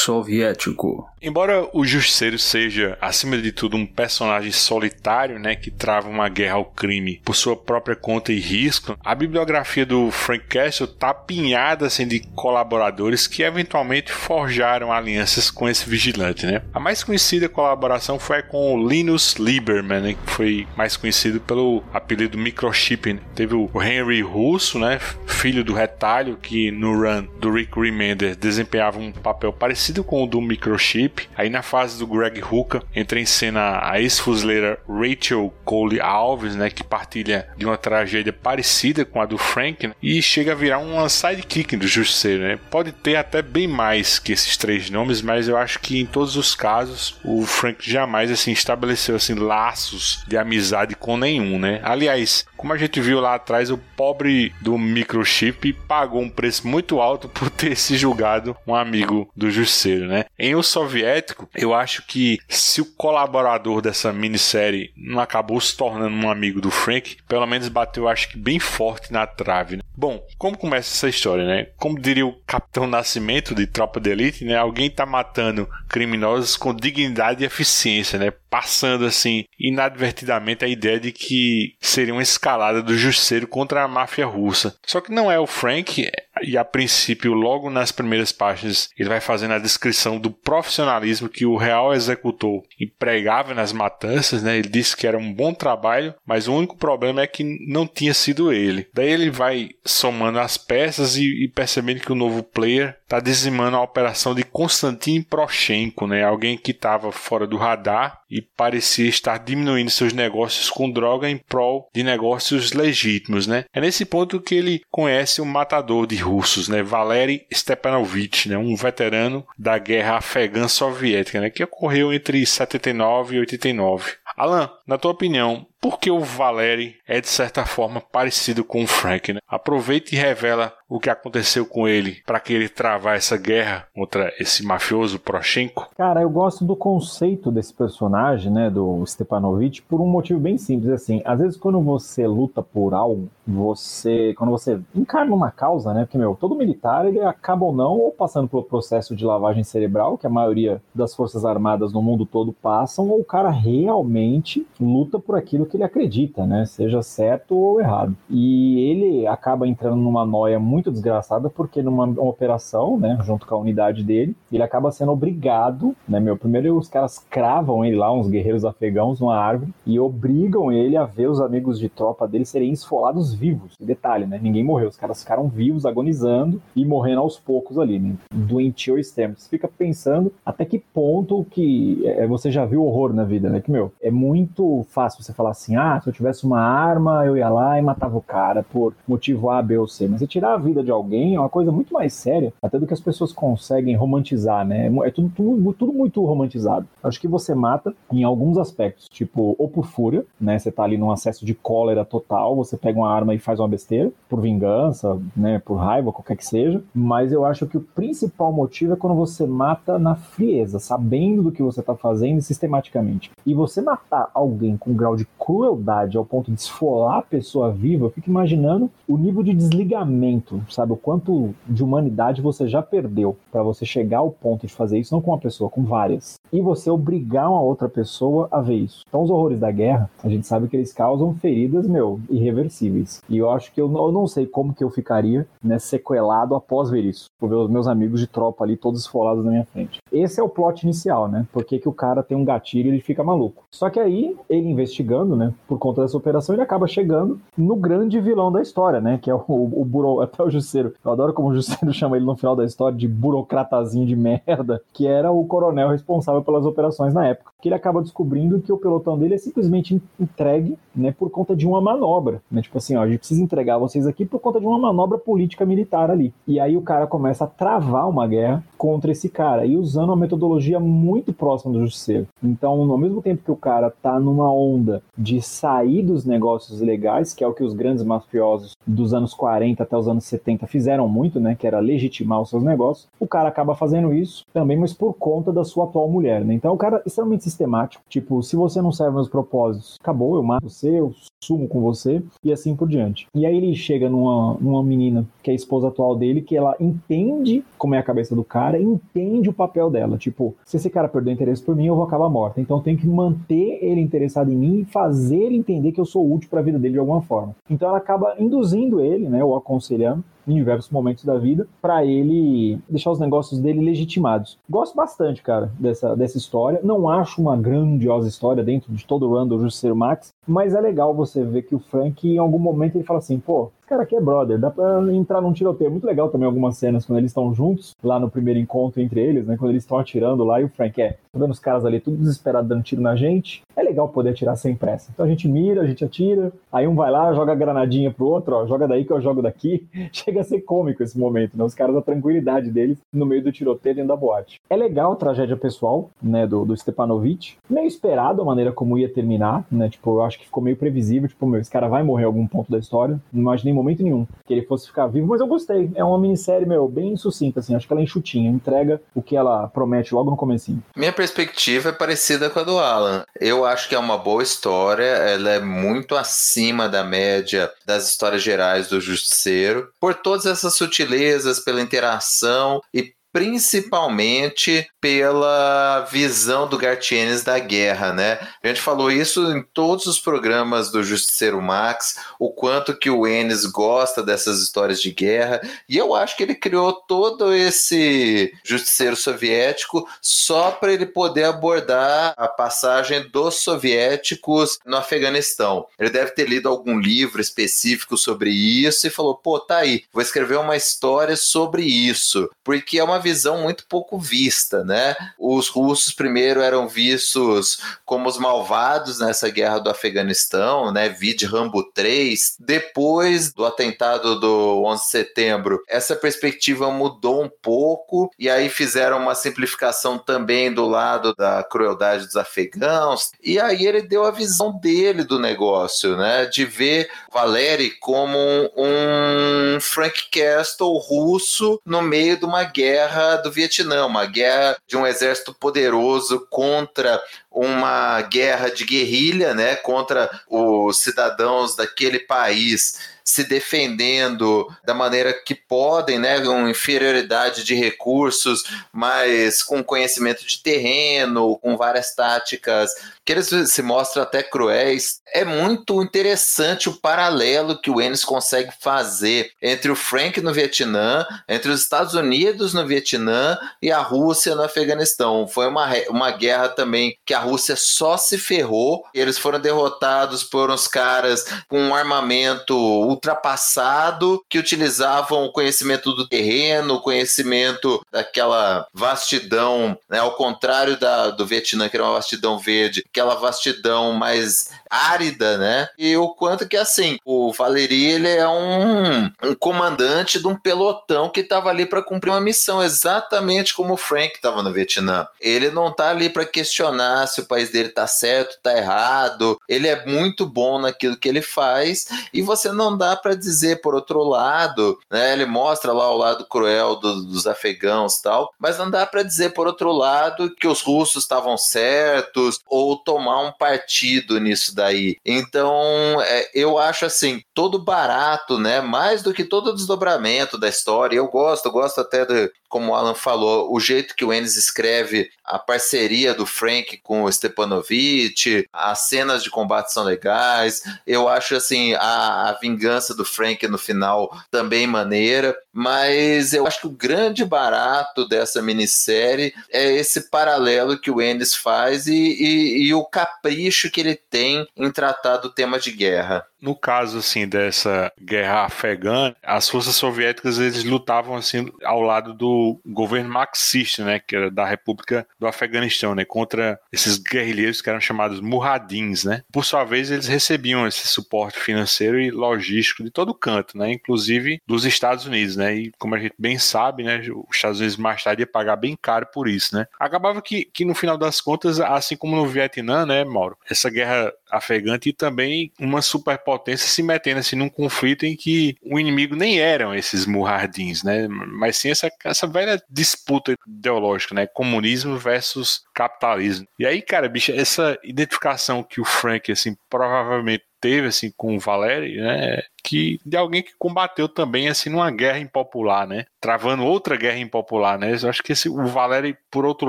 Soviético. Embora o Justiceiro seja, acima de tudo, um personagem solitário, né, que trava uma guerra ao crime por sua própria conta e risco, a bibliografia do Frank Castle tá apinhada assim, de colaboradores que eventualmente forjaram alianças com esse vigilante, né? A mais conhecida colaboração foi com o Linus Lieberman, né, que foi mais conhecido pelo apelido Microchip. Né? Teve o Henry Russo, né, filho do retalho, que no run do Rick Remender desempenhava um papel parecido com o do Microchip Aí na fase do Greg Hooker entra em cena a ex-fuzileira Rachel Cole Alves, né, que partilha de uma tragédia parecida com a do Frank né, e chega a virar uma sidekick do Justiceiro. Né? Pode ter até bem mais que esses três nomes, mas eu acho que em todos os casos o Frank jamais assim estabeleceu assim laços de amizade com nenhum, né? Aliás, como a gente viu lá atrás, o pobre do microchip pagou um preço muito alto por ter se julgado um amigo do Justiceiro Né? Em O Soviético, eu acho que se o colaborador dessa minissérie não acabou se tornando um amigo do Frank, pelo menos bateu, acho que bem forte na trave, né? Bom, como começa essa história, né? Como diria o Capitão Nascimento de Tropa de Elite, né? Alguém tá matando criminosos com dignidade e eficiência, né? Passando assim inadvertidamente a ideia de que seria uma escalada do Jusceiro contra a máfia russa. Só que não é o Frank, e a princípio, logo nas primeiras páginas, ele vai fazendo a descrição do profissionalismo que o real executor empregava nas matanças, né? Ele disse que era um bom trabalho, mas o único problema é que não tinha sido ele. Daí ele vai somando as peças e, e percebendo que o novo player está dizimando a operação de Konstantin Prochenko, né? Alguém que estava fora do radar e parecia estar diminuindo seus negócios com droga em prol de negócios legítimos, né? É nesse ponto que ele conhece o matador de russos, né? Valery Stepanovich, né? Um veterano da guerra afegã soviética, né? Que ocorreu entre 79 e 89. Alan, na tua opinião, por que o Valeri é de certa forma parecido com o Frank? Né? Aproveita e revela o que aconteceu com ele para que ele travar essa guerra contra esse mafioso Prochenko? Cara, eu gosto do conceito desse personagem, né, do Stepanovich, por um motivo bem simples assim. Às vezes quando você luta por algo, você, quando você encarna uma causa, né, porque meu, todo militar ele acaba ou não ou passando pelo processo de lavagem cerebral, que a maioria das forças armadas no mundo todo passam, ou o cara realmente luta por aquilo que ele acredita, né, seja certo ou errado. E ele acaba entrando numa noia muito desgraçada, porque numa operação, né, junto com a unidade dele, ele acaba sendo obrigado, né, meu, primeiro os caras cravam ele lá, uns guerreiros afegãos, numa árvore, e obrigam ele a ver os amigos de tropa dele serem esfolados vivos. Detalhe, né, ninguém morreu, os caras ficaram vivos, agonizando e morrendo aos poucos ali, né, doentio extremo. Você fica pensando até que ponto que é, você já viu horror na vida, né, que, meu, é muito fácil você falar assim, ah, se eu tivesse uma arma, eu ia lá e matava o cara por motivo A, B ou C, mas você tirar a vida de alguém é uma coisa muito mais séria, até do que as pessoas conseguem romantizar, né? É tudo, tudo, tudo muito romantizado. Acho que você mata em alguns aspectos, tipo, ou por fúria, né? Você tá ali num acesso de cólera total, você pega uma arma e faz uma besteira, por vingança, né? Por raiva, qualquer que seja. Mas eu acho que o principal motivo é quando você mata na frieza, sabendo do que você tá fazendo sistematicamente. E você matar alguém com um grau de crueldade ao ponto de esfolar a pessoa viva, eu fico imaginando o nível de desligamento sabe? O quanto de humanidade você já perdeu para você chegar ao ponto de fazer isso, não com uma pessoa, com várias. E você obrigar uma outra pessoa a ver isso. Então, os horrores da guerra, a gente sabe que eles causam feridas, meu, irreversíveis. E eu acho que eu, eu não sei como que eu ficaria, né, sequelado após ver isso. Por ver os meus amigos de tropa ali todos esfolados na minha frente. Esse é o plot inicial, né? Porque que o cara tem um gatilho e ele fica maluco. Só que aí, ele investigando, né, por conta dessa operação, ele acaba chegando no grande vilão da história, né? Que é o, o, o buro, *laughs* até o Jusceiro. Eu adoro como o Jusceiro *laughs* chama ele no final da história de burocratazinho de merda, que era o coronel responsável pelas operações na época. Que ele acaba descobrindo que o pelotão dele é simplesmente entregue, né, por conta de uma manobra, né? Tipo assim, ó, a gente precisa entregar vocês aqui por conta de uma manobra política militar ali. E aí o cara começa a travar uma guerra contra esse cara e usando uma metodologia muito próxima do Jusceiro. Então, ao mesmo tempo que o cara tá numa onda de sair dos negócios legais, que é o que os grandes mafiosos dos anos 40 até os anos 70 fizeram muito, né, que era legitimar os seus negócios, o cara acaba fazendo isso também, mas por conta da sua atual mulher, né? Então, o cara é extremamente sistemático, tipo, se você não serve meus propósitos, acabou, eu mato você, eu sumo com você e assim por diante. E aí ele chega numa, numa menina que é a esposa atual dele, que ela entende como é a cabeça do cara, entende o papel dela. Tipo, se esse cara perder interesse por mim, eu vou acabar morta. Então eu tenho que manter ele interessado em mim e fazer ele entender que eu sou útil para a vida dele de alguma forma. Então ela acaba induzindo ele, né, ou aconselhando em diversos momentos da vida, para ele deixar os negócios dele legitimados. Gosto bastante, cara, dessa, dessa história. Não acho uma grandiosa história dentro de todo o do Justiceiro Max, mas é legal você ver que o Frank, em algum momento, ele fala assim, pô, cara aqui é brother, dá pra entrar num tiroteio. Muito legal também algumas cenas quando eles estão juntos, lá no primeiro encontro entre eles, né? Quando eles estão atirando lá e o Frank é, tá vendo os caras ali tudo desesperado dando tiro na gente? É legal poder atirar sem pressa. Então a gente mira, a gente atira, aí um vai lá, joga a granadinha pro outro, ó, joga daí que eu jogo daqui. *laughs* Chega a ser cômico esse momento, né? Os caras, a tranquilidade deles no meio do tiroteio dentro da boate. É legal a tragédia pessoal, né, do, do Stepanovich. Meio esperado a maneira como ia terminar, né? Tipo, eu acho que ficou meio previsível, tipo, meu, esse cara vai morrer em algum ponto da história. Não imaginei momento nenhum que ele fosse ficar vivo, mas eu gostei. É uma minissérie, meu, bem sucinta, assim. Acho que ela é enxutinha, entrega o que ela promete logo no comecinho. Minha perspectiva é parecida com a do Alan. Eu acho que é uma boa história, ela é muito acima da média das histórias gerais do Justiceiro, por todas essas sutilezas, pela interação e principalmente pela visão do Gartienes da guerra, né? A gente falou isso em todos os programas do Justiceiro Max, o quanto que o Ennis gosta dessas histórias de guerra, e eu acho que ele criou todo esse Justiceiro soviético só para ele poder abordar a passagem dos soviéticos no Afeganistão. Ele deve ter lido algum livro específico sobre isso e falou: pô, tá aí, vou escrever uma história sobre isso, porque é uma visão muito pouco vista, né? Os russos primeiro eram vistos como os malvados nessa guerra do Afeganistão, né? Vide Rambo 3. Depois do atentado do 11 de setembro, essa perspectiva mudou um pouco e aí fizeram uma simplificação também do lado da crueldade dos afegãos. E aí ele deu a visão dele do negócio, né? De ver Valeri como um Frank Castle russo no meio de uma guerra guerra do Vietnã, uma guerra de um exército poderoso contra uma guerra de guerrilha, né, contra os cidadãos daquele país se defendendo da maneira que podem, né, com inferioridade de recursos, mas com conhecimento de terreno, com várias táticas que eles se mostram até cruéis. É muito interessante o paralelo que o Ennis consegue fazer entre o Frank no Vietnã, entre os Estados Unidos no Vietnã e a Rússia no Afeganistão. Foi uma, uma guerra também que a Rússia só se ferrou. Eles foram derrotados por uns caras com um armamento ultrapassado que utilizavam o conhecimento do terreno, o conhecimento daquela vastidão, né, ao contrário da, do Vietnã, que era uma vastidão verde, aquela vastidão mais árida, né? E o quanto que assim, o Valeri ele é um, um comandante de um pelotão que estava ali para cumprir uma missão, exatamente como o Frank estava no Vietnã. Ele não tá ali para questionar se o país dele tá certo, tá errado. Ele é muito bom naquilo que ele faz e você não dá para dizer por outro lado, né? Ele mostra lá o lado cruel do, dos afegãos tal, mas não dá para dizer por outro lado que os russos estavam certos ou tomar um partido nisso daí. Então, é, eu acho assim, todo barato, né? Mais do que todo o desdobramento da história. Eu gosto, eu gosto até como o Alan falou, o jeito que o Ennis escreve a parceria do Frank com o Stepanovich, as cenas de combate são legais. Eu acho assim a, a vingança do Frank no final também maneira, mas eu acho que o grande barato dessa minissérie é esse paralelo que o Ennis faz e, e, e o capricho que ele tem em tratar do tema de guerra. No caso assim dessa guerra afegã, as forças soviéticas eles lutavam assim ao lado do governo marxista, né, que era da República do Afeganistão, né, contra esses guerrilheiros que eram chamados murradins, né. Por sua vez, eles recebiam esse suporte financeiro e logístico de todo canto, né, inclusive dos Estados Unidos, né. E como a gente bem sabe, né, os Estados Unidos mais tarde ia pagar bem caro por isso, né. Acabava que, que no final das contas, assim como no Vietnã, né, Mauro, essa guerra afegã e também uma superpotência se metendo assim num conflito em que o inimigo nem eram esses murradins, né? Mas sim essa, essa velha disputa ideológica, né? Comunismo versus capitalismo. E aí, cara, bicho, essa identificação que o Frank, assim, provavelmente teve assim com o Valério, né, que de alguém que combateu também assim numa guerra impopular, né, travando outra guerra impopular, né? Eu acho que esse, o Valério, por outro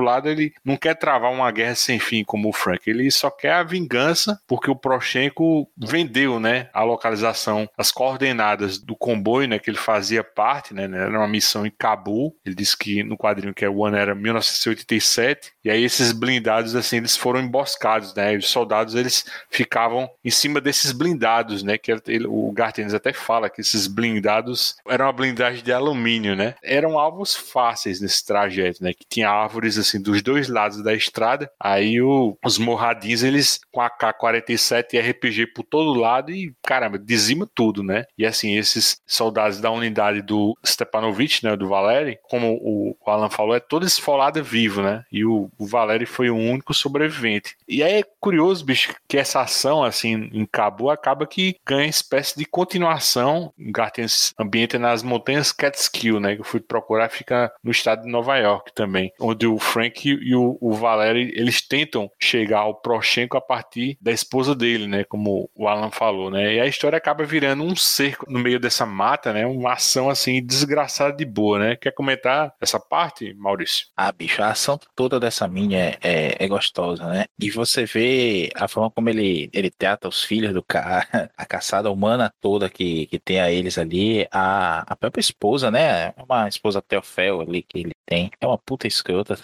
lado, ele não quer travar uma guerra sem fim como o Frank, ele só quer a vingança porque o Prochenko vendeu, né, a localização, as coordenadas do comboio, né, que ele fazia parte, né, era uma missão em Cabul. Ele disse que no quadrinho que é o ano era 1987 e aí esses blindados assim eles foram emboscados, né? Os soldados eles ficavam em cima desses esses blindados, né? Que ele, o Gartens até fala que esses blindados eram uma blindagem de alumínio, né? Eram alvos fáceis nesse trajeto, né? Que tinha árvores assim dos dois lados da estrada. Aí o, os morradinhos, eles com a K-47 e RPG por todo lado e, caramba, dizima tudo, né? E assim, esses soldados da unidade do Stepanovich, né? Do Valeri, como o, Alan falou, é todo esfolado vivo, né? E o, o Valéry foi o único sobrevivente. E é curioso, bicho, que essa ação, assim, em Cabo, acaba que ganha espécie de continuação. Lugar esse ambiente nas montanhas Catskill, né? Que eu fui procurar, fica no estado de Nova York também. Onde o Frank e o, o Valéry, eles tentam chegar ao Prochenko a partir da esposa dele, né? Como o Alan falou, né? E a história acaba virando um cerco no meio dessa mata, né? Uma ação, assim, desgraçada de boa, né? Quer comentar essa parte, Maurício? Ah, bicho, a ação toda dessa minha é, é, é gostosa, né? E você vê a forma como ele, ele trata os filhos do cara, *laughs* a caçada humana toda que, que tem a eles ali, a, a própria esposa, né? Uma esposa Teofel ali que ele tem. É uma puta escrota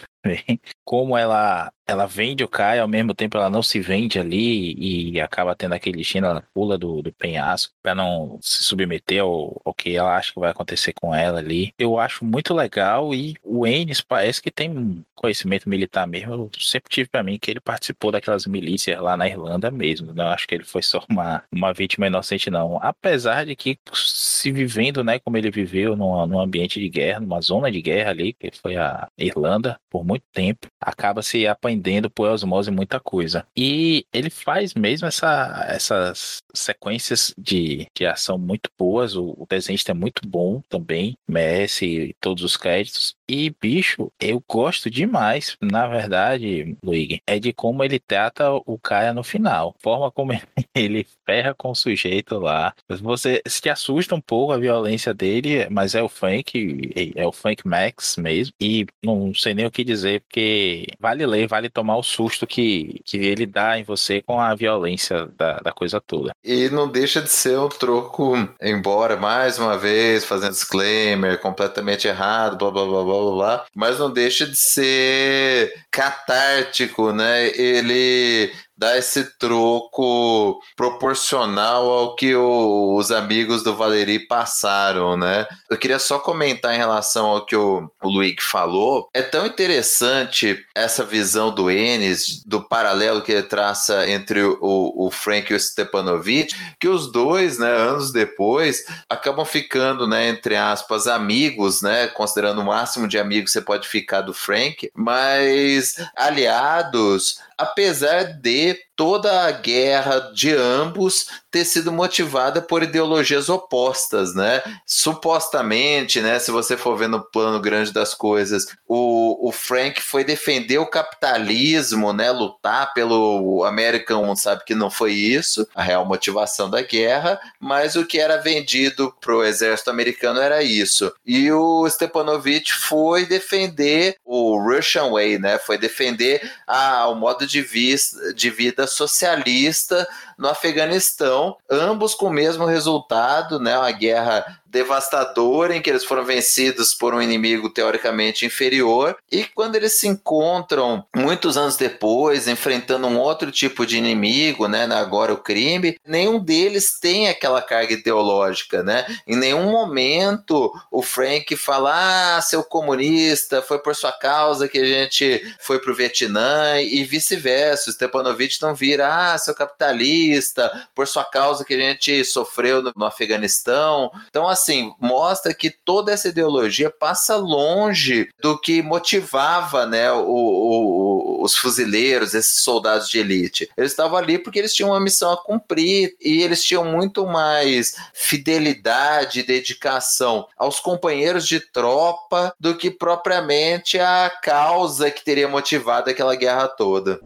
Como ela ela vende o Kai, ao mesmo tempo ela não se vende ali e acaba tendo aquele destino, ela pula do, do penhasco para não se submeter ao, ao que ela acha que vai acontecer com ela ali. Eu acho muito legal e o Enes parece que tem conhecimento militar mesmo. Eu sempre tive para mim que ele participou daquelas milícias lá na Irlanda mesmo. Não acho que ele foi só uma, uma vítima inocente, não. Apesar de que se vivendo, né, como ele viveu num, num ambiente de guerra, numa zona de guerra ali, que foi a Irlanda, por muito tempo, acaba se apanhando por osmose muita coisa. E ele faz mesmo essa, essas sequências de, de ação muito boas, o, o desenho é muito bom também, merece todos os créditos. E, bicho, eu gosto demais, na verdade, Luigi, é de como ele trata o cara no final. Forma como *laughs* ele ferra com o sujeito lá. Você se assusta um pouco a violência dele, mas é o Frank, é o Frank Max mesmo. E não sei nem o que dizer, porque vale ler, vale tomar o susto que, que ele dá em você com a violência da, da coisa toda. E não deixa de ser um troco, embora mais uma vez fazendo disclaimer, completamente errado, blá blá blá blá blá blá, mas não deixa de ser catártico, né? Ele dá esse troco proporcional ao que o, os amigos do Valeri passaram, né? Eu queria só comentar em relação ao que o, o Luigi falou. É tão interessante essa visão do Enes, do paralelo que ele traça entre o, o Frank e o Stepanovic, que os dois, né, anos depois, acabam ficando, né, entre aspas, amigos, né, considerando o máximo de amigos que você pode ficar do Frank, mas aliados apesar de toda a guerra de ambos ter sido motivada por ideologias opostas, né? Supostamente, né, se você for ver no plano grande das coisas, o, o Frank foi defender o capitalismo, né, lutar pelo American, sabe que não foi isso, a real motivação da guerra, mas o que era vendido para o exército americano era isso. E o Stepanovich foi defender o Russian Way, né? Foi defender a, o modo de, vista, de vida socialista no Afeganistão, ambos com o mesmo resultado, né? Uma guerra devastadora em que eles foram vencidos por um inimigo teoricamente inferior e quando eles se encontram muitos anos depois enfrentando um outro tipo de inimigo, né, agora o crime, nenhum deles tem aquela carga ideológica, né? Em nenhum momento o Frank fala: "Ah, seu comunista, foi por sua causa que a gente foi pro Vietnã" e vice-versa. Stepanovich não vira: "Ah, seu capitalista, por sua causa que a gente sofreu no, no Afeganistão". Então assim, assim, mostra que toda essa ideologia passa longe do que motivava né, o, o, os fuzileiros, esses soldados de elite. Eles estavam ali porque eles tinham uma missão a cumprir e eles tinham muito mais fidelidade e dedicação aos companheiros de tropa do que propriamente a causa que teria motivado aquela guerra toda.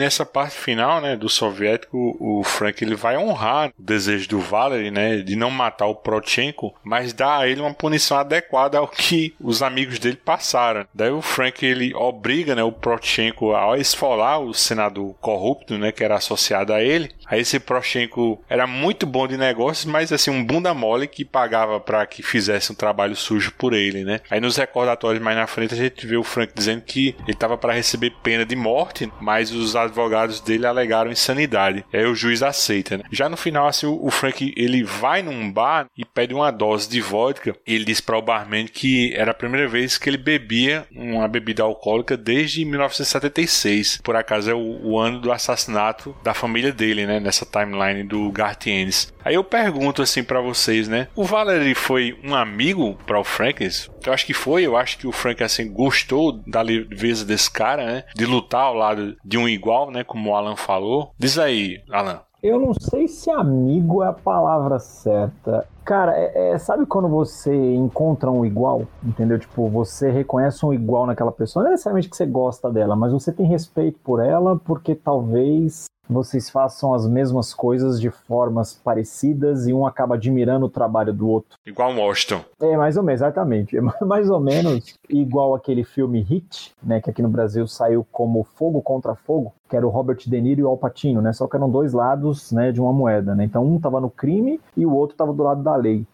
Nessa parte final, né, do soviético, o Frank ele vai honrar o desejo do Valery, né, de não matar o Prochenko, mas dá a ele uma punição adequada ao que os amigos dele passaram. Daí o Frank ele obriga, né, o Prochenko a esfolar o senador corrupto, né, que era associado a ele. Aí esse Prochenko era muito bom de negócios, mas assim um bunda mole que pagava para que fizesse um trabalho sujo por ele, né? Aí nos recordatórios mais na frente a gente vê o Frank dizendo que ele estava para receber pena de morte, mas os advogados dele alegaram insanidade. Aí o juiz aceita, né? Já no final, assim, o Frank ele vai num bar e pede uma dose de vodka. Ele diz para o barman que era a primeira vez que ele bebia uma bebida alcoólica desde 1976. Por acaso é o, o ano do assassinato da família dele, né? Nessa timeline do Garth Ennis. Aí eu pergunto assim para vocês, né? O Valerie foi um amigo para o Frank? Eu acho que foi. Eu acho que o Frank assim gostou da leveza desse cara, né? De lutar ao lado de um igual, né? Como o Alan falou. Diz aí, Alan. Eu não sei se amigo é a palavra certa. Cara, é, é, sabe quando você encontra um igual, entendeu? Tipo, você reconhece um igual naquela pessoa, não é necessariamente que você gosta dela, mas você tem respeito por ela porque talvez vocês façam as mesmas coisas de formas parecidas e um acaba admirando o trabalho do outro. Igual Washington. É, mais ou menos, exatamente. É *laughs* mais ou menos igual aquele filme Hit, né, que aqui no Brasil saiu como Fogo contra Fogo, que era o Robert De Niro e o Al Pacino, né? Só que eram dois lados, né, de uma moeda, né? Então um tava no crime e o outro tava do lado da lei.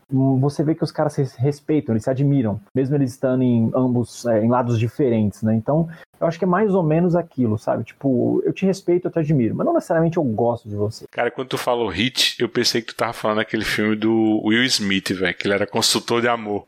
Você vê que os caras se respeitam, eles se admiram, mesmo eles estando em ambos é, em lados diferentes, né? Então eu acho que é mais ou menos aquilo, sabe? Tipo, eu te respeito, eu te admiro, mas não necessariamente eu gosto de você. Cara, quando tu falou hit, eu pensei que tu tava falando daquele filme do Will Smith, velho, que ele era consultor de amor.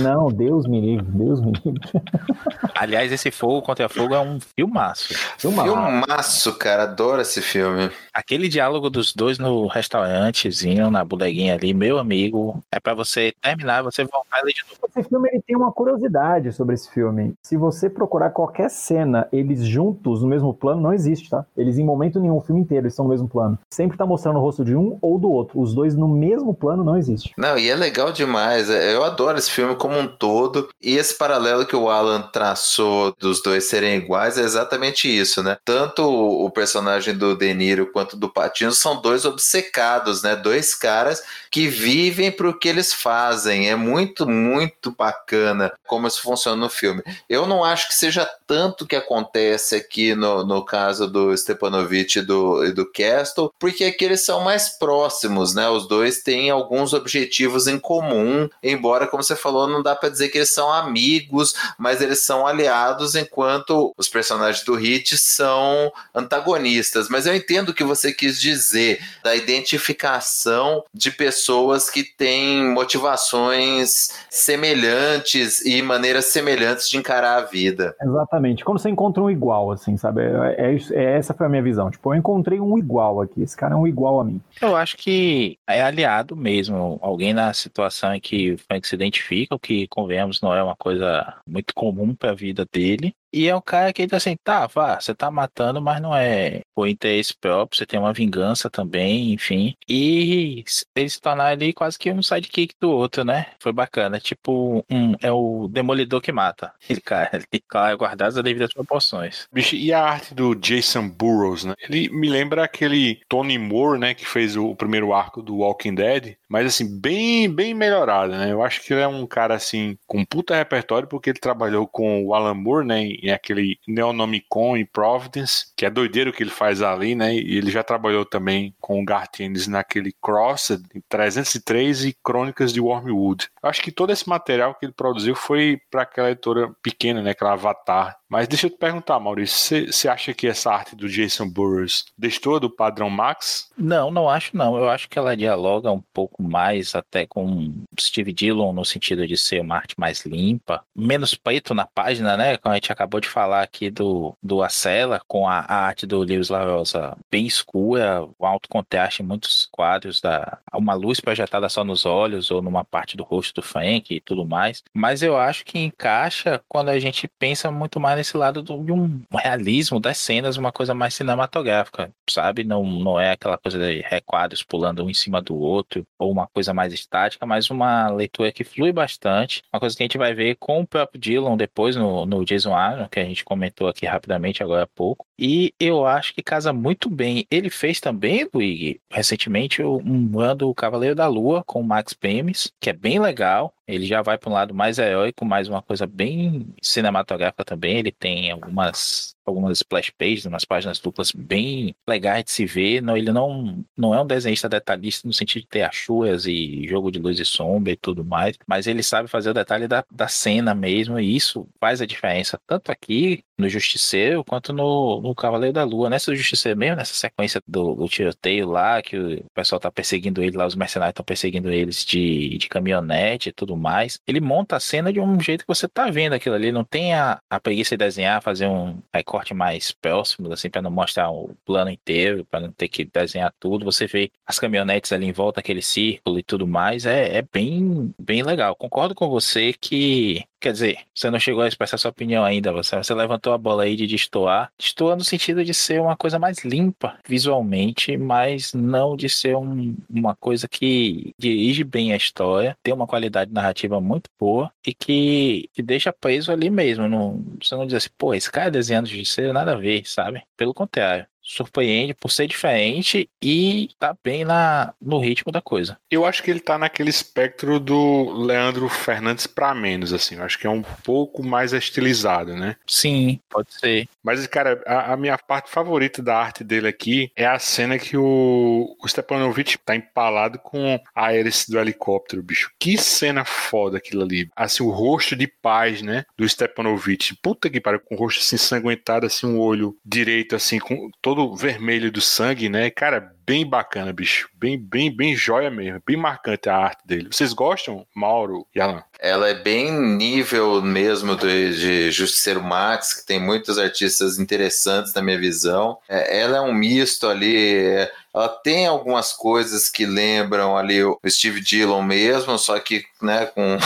Não, Deus me livre, Deus me livre. *laughs* Aliás, esse Fogo contra Fogo é um filmaço. Filmaço, filmaço cara, adoro esse filme. Aquele diálogo dos dois no restaurantezinho, na bodeguinha ali, meu amigo, é para você terminar, você voltar ali de novo. Esse filme ele tem uma curiosidade sobre esse filme. Se você procurar qualquer cena, eles juntos no mesmo plano, não existe, tá? Eles em momento nenhum, o filme inteiro, eles estão no mesmo plano. Sempre tá mostrando o rosto de um ou do outro. Os dois no mesmo plano não existe. Não, e é legal demais. É, eu adoro esse filme como um todo. E esse paralelo que o Alan traçou dos dois serem iguais é exatamente isso, né? Tanto o personagem do De Niro quanto do Patino são dois obcecados, né? Dois caras que vivem pro que eles fazem. É muito, muito bacana como isso funciona no filme. Eu não acho que seja tanto que acontece aqui no, no caso do Stepanovich e do, e do Castle, porque aqui eles são mais próximos, né? Os dois têm alguns objetivos em comum, embora, como você falou, não dá para dizer que eles são amigos, mas eles são aliados, enquanto os personagens do Hit são antagonistas. Mas eu entendo o que você quis dizer da identificação de pessoas que têm motivações semelhantes e maneiras semelhantes de encarar a vida. Exatamente. Quando você encontra um igual, assim, sabe? É, é, é, essa foi a minha visão. Tipo, eu encontrei um igual aqui. Esse cara é um igual a mim. Eu acho que é aliado mesmo. Alguém na situação em que o Frank se identifica, o que, convenhamos, não é uma coisa muito comum para a vida dele. E é um cara que ele tá assim, tá, vá, você tá matando, mas não é por interesse próprio, você tem uma vingança também, enfim. E ele se tornar ali quase que um sidekick do outro, né? Foi bacana. Tipo, um, é o demolidor que mata. Ele cai ali, *laughs* claro, guardado as devidas proporções. Bicho, e a arte do Jason Burrows, né? Ele me lembra aquele Tony Moore, né? Que fez o primeiro arco do Walking Dead, mas assim, bem, bem melhorado, né? Eu acho que ele é um cara assim, com puta repertório, porque ele trabalhou com o Alan Moore, né? Em aquele Neonomicon em Providence, que é doideiro o que ele faz ali, né? E ele já trabalhou também com o Garth Ennis naquele Crossed, 303 e Crônicas de Wormwood. Eu acho que todo esse material que ele produziu foi para aquela editora pequena, né? Aquela Avatar. Mas deixa eu te perguntar, Maurício, você acha que essa arte do Jason Burroughs destou do padrão Max? Não, não acho não. Eu acho que ela dialoga um pouco mais até com Steve Dillon no sentido de ser uma arte mais limpa, menos preto na página, né? Como a gente acabou de falar aqui do, do Acela, com a, a arte do Lewis Larosa bem escura, o alto contraste em muitos quadros, da, uma luz projetada só nos olhos ou numa parte do rosto do Frank e tudo mais. Mas eu acho que encaixa quando a gente pensa muito mais nesse lado do, de um realismo das cenas, uma coisa mais cinematográfica, sabe? Não, não é aquela coisa de requadros pulando um em cima do outro, ou uma coisa mais estática, mas uma leitura que flui bastante. Uma coisa que a gente vai ver com o próprio Dylan depois no, no Jason Aaron, que a gente comentou aqui rapidamente agora há pouco. E eu acho que casa muito bem. Ele fez também, Luigi, recentemente, um do Cavaleiro da Lua com o Max Pemes, que é bem legal. Ele já vai para um lado mais heróico, mais uma coisa bem cinematográfica também. Ele tem algumas algumas splash pages, umas páginas duplas bem legais de se ver. Não, ele não, não é um desenhista detalhista no sentido de ter achuas e jogo de luz e sombra e tudo mais, mas ele sabe fazer o detalhe da, da cena mesmo, e isso faz a diferença tanto aqui no Justiceiro quanto no, no Cavaleiro da Lua. Nessa Justiceiro mesmo, nessa sequência do, do tiroteio lá, que o pessoal tá perseguindo ele lá, os mercenários estão perseguindo eles de, de caminhonete e tudo mais. Ele monta a cena de um jeito que você tá vendo aquilo ali. Não tem a, a preguiça de desenhar, fazer um recorte mais próximo, assim, para não mostrar o plano inteiro, para não ter que desenhar tudo. Você vê as caminhonetes ali em volta, aquele círculo e tudo mais. É, é bem, bem legal. Concordo com você que Quer dizer, você não chegou a expressar sua opinião ainda, você, você levantou a bola aí de destoar. Destoa no sentido de ser uma coisa mais limpa visualmente, mas não de ser um, uma coisa que dirige bem a história, tem uma qualidade narrativa muito boa e que, que deixa preso ali mesmo. Não, você não diz assim, pô, esse cara desenhando de ser nada a ver, sabe? Pelo contrário surpreende por ser diferente e tá bem na, no ritmo da coisa. Eu acho que ele tá naquele espectro do Leandro Fernandes para menos, assim. Eu acho que é um pouco mais estilizado, né? Sim, pode ser. Mas, cara, a, a minha parte favorita da arte dele aqui é a cena que o, o Stepanovich tá empalado com a hélice do helicóptero, bicho. Que cena foda aquilo ali. Assim, o rosto de paz, né? Do Stepanovich. Puta que pariu, com o rosto assim ensanguentado, assim, um olho direito, assim, com todo vermelho do sangue, né? Cara, bem bacana, bicho. Bem, bem, bem joia mesmo. Bem marcante a arte dele. Vocês gostam, Mauro e Alan? Ela é bem nível mesmo do, de Justiceiro Max, que tem muitos artistas interessantes na minha visão. É, ela é um misto ali. É, ela tem algumas coisas que lembram ali o Steve Dillon mesmo, só que né, com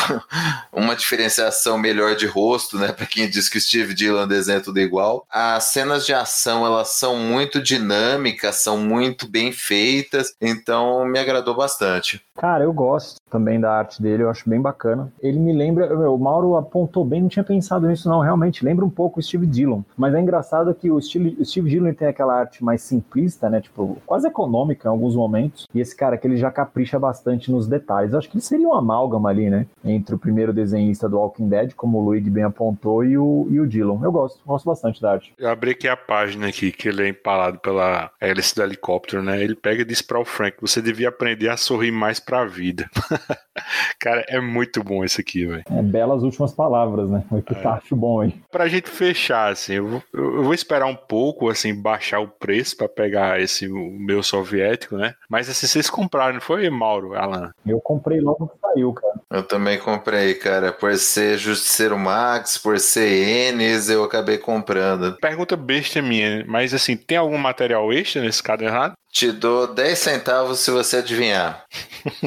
*laughs* uma diferenciação melhor de rosto, né, para quem diz que o Steve Dillon desenha tudo igual. As cenas de ação, elas são muito dinâmicas, são muito bem feitas, então me agradou bastante. Cara, eu gosto também da arte dele, eu acho bem bacana. Ele me lembra, meu, o Mauro apontou bem, não tinha pensado nisso não, realmente, lembra um pouco o Steve Dillon. Mas é engraçado que o, estilo, o Steve Dillon tem aquela arte mais simplista, né, tipo, quase econômica em alguns momentos, e esse cara que ele já capricha bastante nos detalhes. Eu acho que ele seria uma amálgama ali, né, entre o primeiro desenhista do Walking Dead, como o Luigi bem apontou, e o, e o Dillon. Eu gosto, gosto bastante da arte. Eu abri aqui a página aqui, que ele é empalado pela hélice do helicóptero, né, ele pega e diz para o Frank, você devia aprender a sorrir mais pra vida. *laughs* Cara, é muito bom esse aqui, velho. É belas últimas palavras, né? O epitáfio é. bom aí. Pra gente fechar, assim, eu vou, eu vou esperar um pouco, assim, baixar o preço pra pegar esse o meu soviético, né? Mas assim, vocês compraram, não foi, Mauro, Alan? Eu comprei logo que saiu, cara. Eu também comprei, cara. Por ser Justiceiro Max, por ser Enes, eu acabei comprando. Pergunta besta minha, mas assim, tem algum material extra nesse cadernado? Te dou 10 centavos se você adivinhar.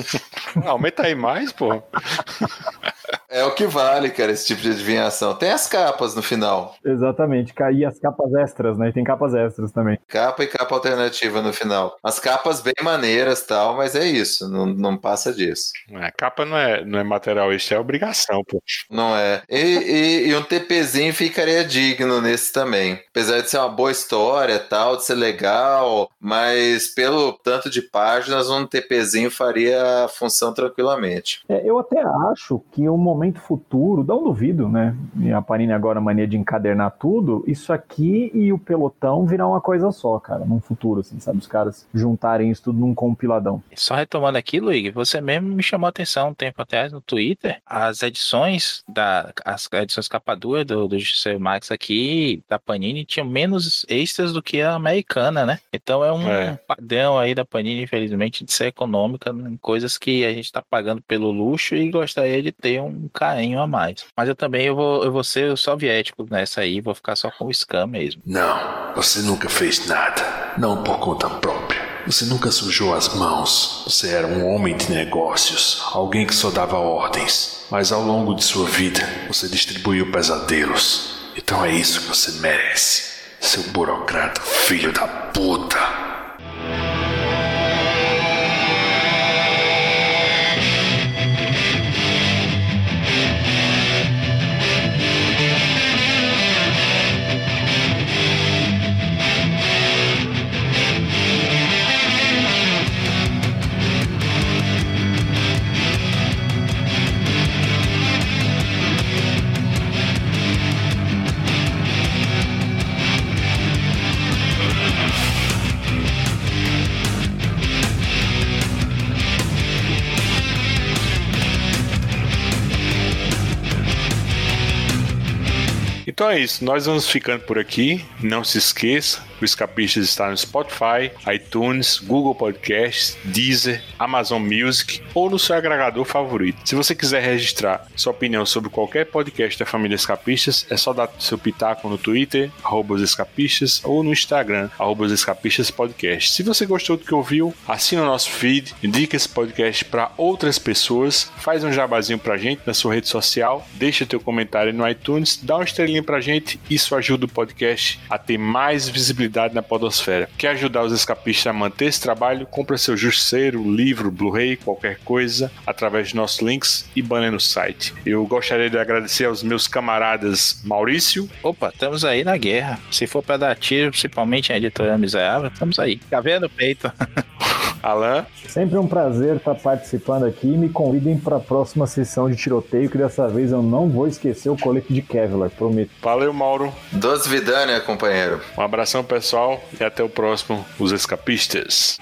*laughs* Aumenta aí mais, pô. *laughs* É o que vale, cara, esse tipo de adivinhação. Tem as capas no final. Exatamente, cair as capas extras, né? Tem capas extras também. Capa e capa alternativa no final. As capas bem maneiras tal, mas é isso, não, não passa disso. É, capa não é, não é material, isso é obrigação, pô. Não é. E, e, e, um TPzinho ficaria digno nesse também. Apesar de ser uma boa história tal, de ser legal, mas pelo tanto de páginas, um TPzinho faria a função tranquilamente. É, eu até acho que o momento momento futuro, não duvido, né? E a Panini agora mania de encadernar tudo, isso aqui e o pelotão virar uma coisa só, cara, num futuro, assim, sabe? Os caras juntarem isso tudo num compiladão. Só retomando aqui, Luigi, você mesmo me chamou a atenção um tempo atrás no Twitter, as edições da as edições capa dura do, do Justiceiro Max aqui, da Panini, tinham menos extras do que a americana, né? Então é um é. Padrão aí da Panini, infelizmente, de ser econômica em coisas que a gente tá pagando pelo luxo e gostaria de ter um carinho a mais. Mas eu também eu vou, eu vou ser soviético nessa aí, vou ficar só com o Scam mesmo. Não, você nunca fez nada. Não por conta própria. Você nunca sujou as mãos. Você era um homem de negócios, alguém que só dava ordens. Mas ao longo de sua vida, você distribuiu pesadelos. Então é isso que você merece, seu burocrata filho da puta. Então é isso, nós vamos ficando por aqui. Não se esqueça, o Escapistas está no Spotify, iTunes, Google Podcasts, Deezer, Amazon Music ou no seu agregador favorito. Se você quiser registrar sua opinião sobre qualquer podcast da família Escapistas, é só dar seu pitaco no Twitter, arroba os escapistas, ou no Instagram, arroba os escapistas podcast. Se você gostou do que ouviu, assina o nosso feed, indica esse podcast para outras pessoas, faz um jabazinho pra gente na sua rede social, deixa teu comentário no iTunes, dá uma estrelinha pra gente, isso ajuda o podcast a ter mais visibilidade na podosfera. Quer ajudar os escapistas a manter esse trabalho? Compra seu justiceiro, livro, Blu-ray, qualquer coisa, através de nossos links e banner no site. Eu gostaria de agradecer aos meus camaradas Maurício. Opa, estamos aí na guerra. Se for para dar tiro, principalmente em editora miserável, estamos aí. Tá vendo peito? *laughs* Alan. Sempre um prazer estar participando aqui. Me convidem para a próxima sessão de tiroteio, que dessa vez eu não vou esquecer o colete de Kevlar, prometo. Valeu, Mauro. Dos Vidânia, companheiro. Um abração, pessoal, e até o próximo, Os Escapistas.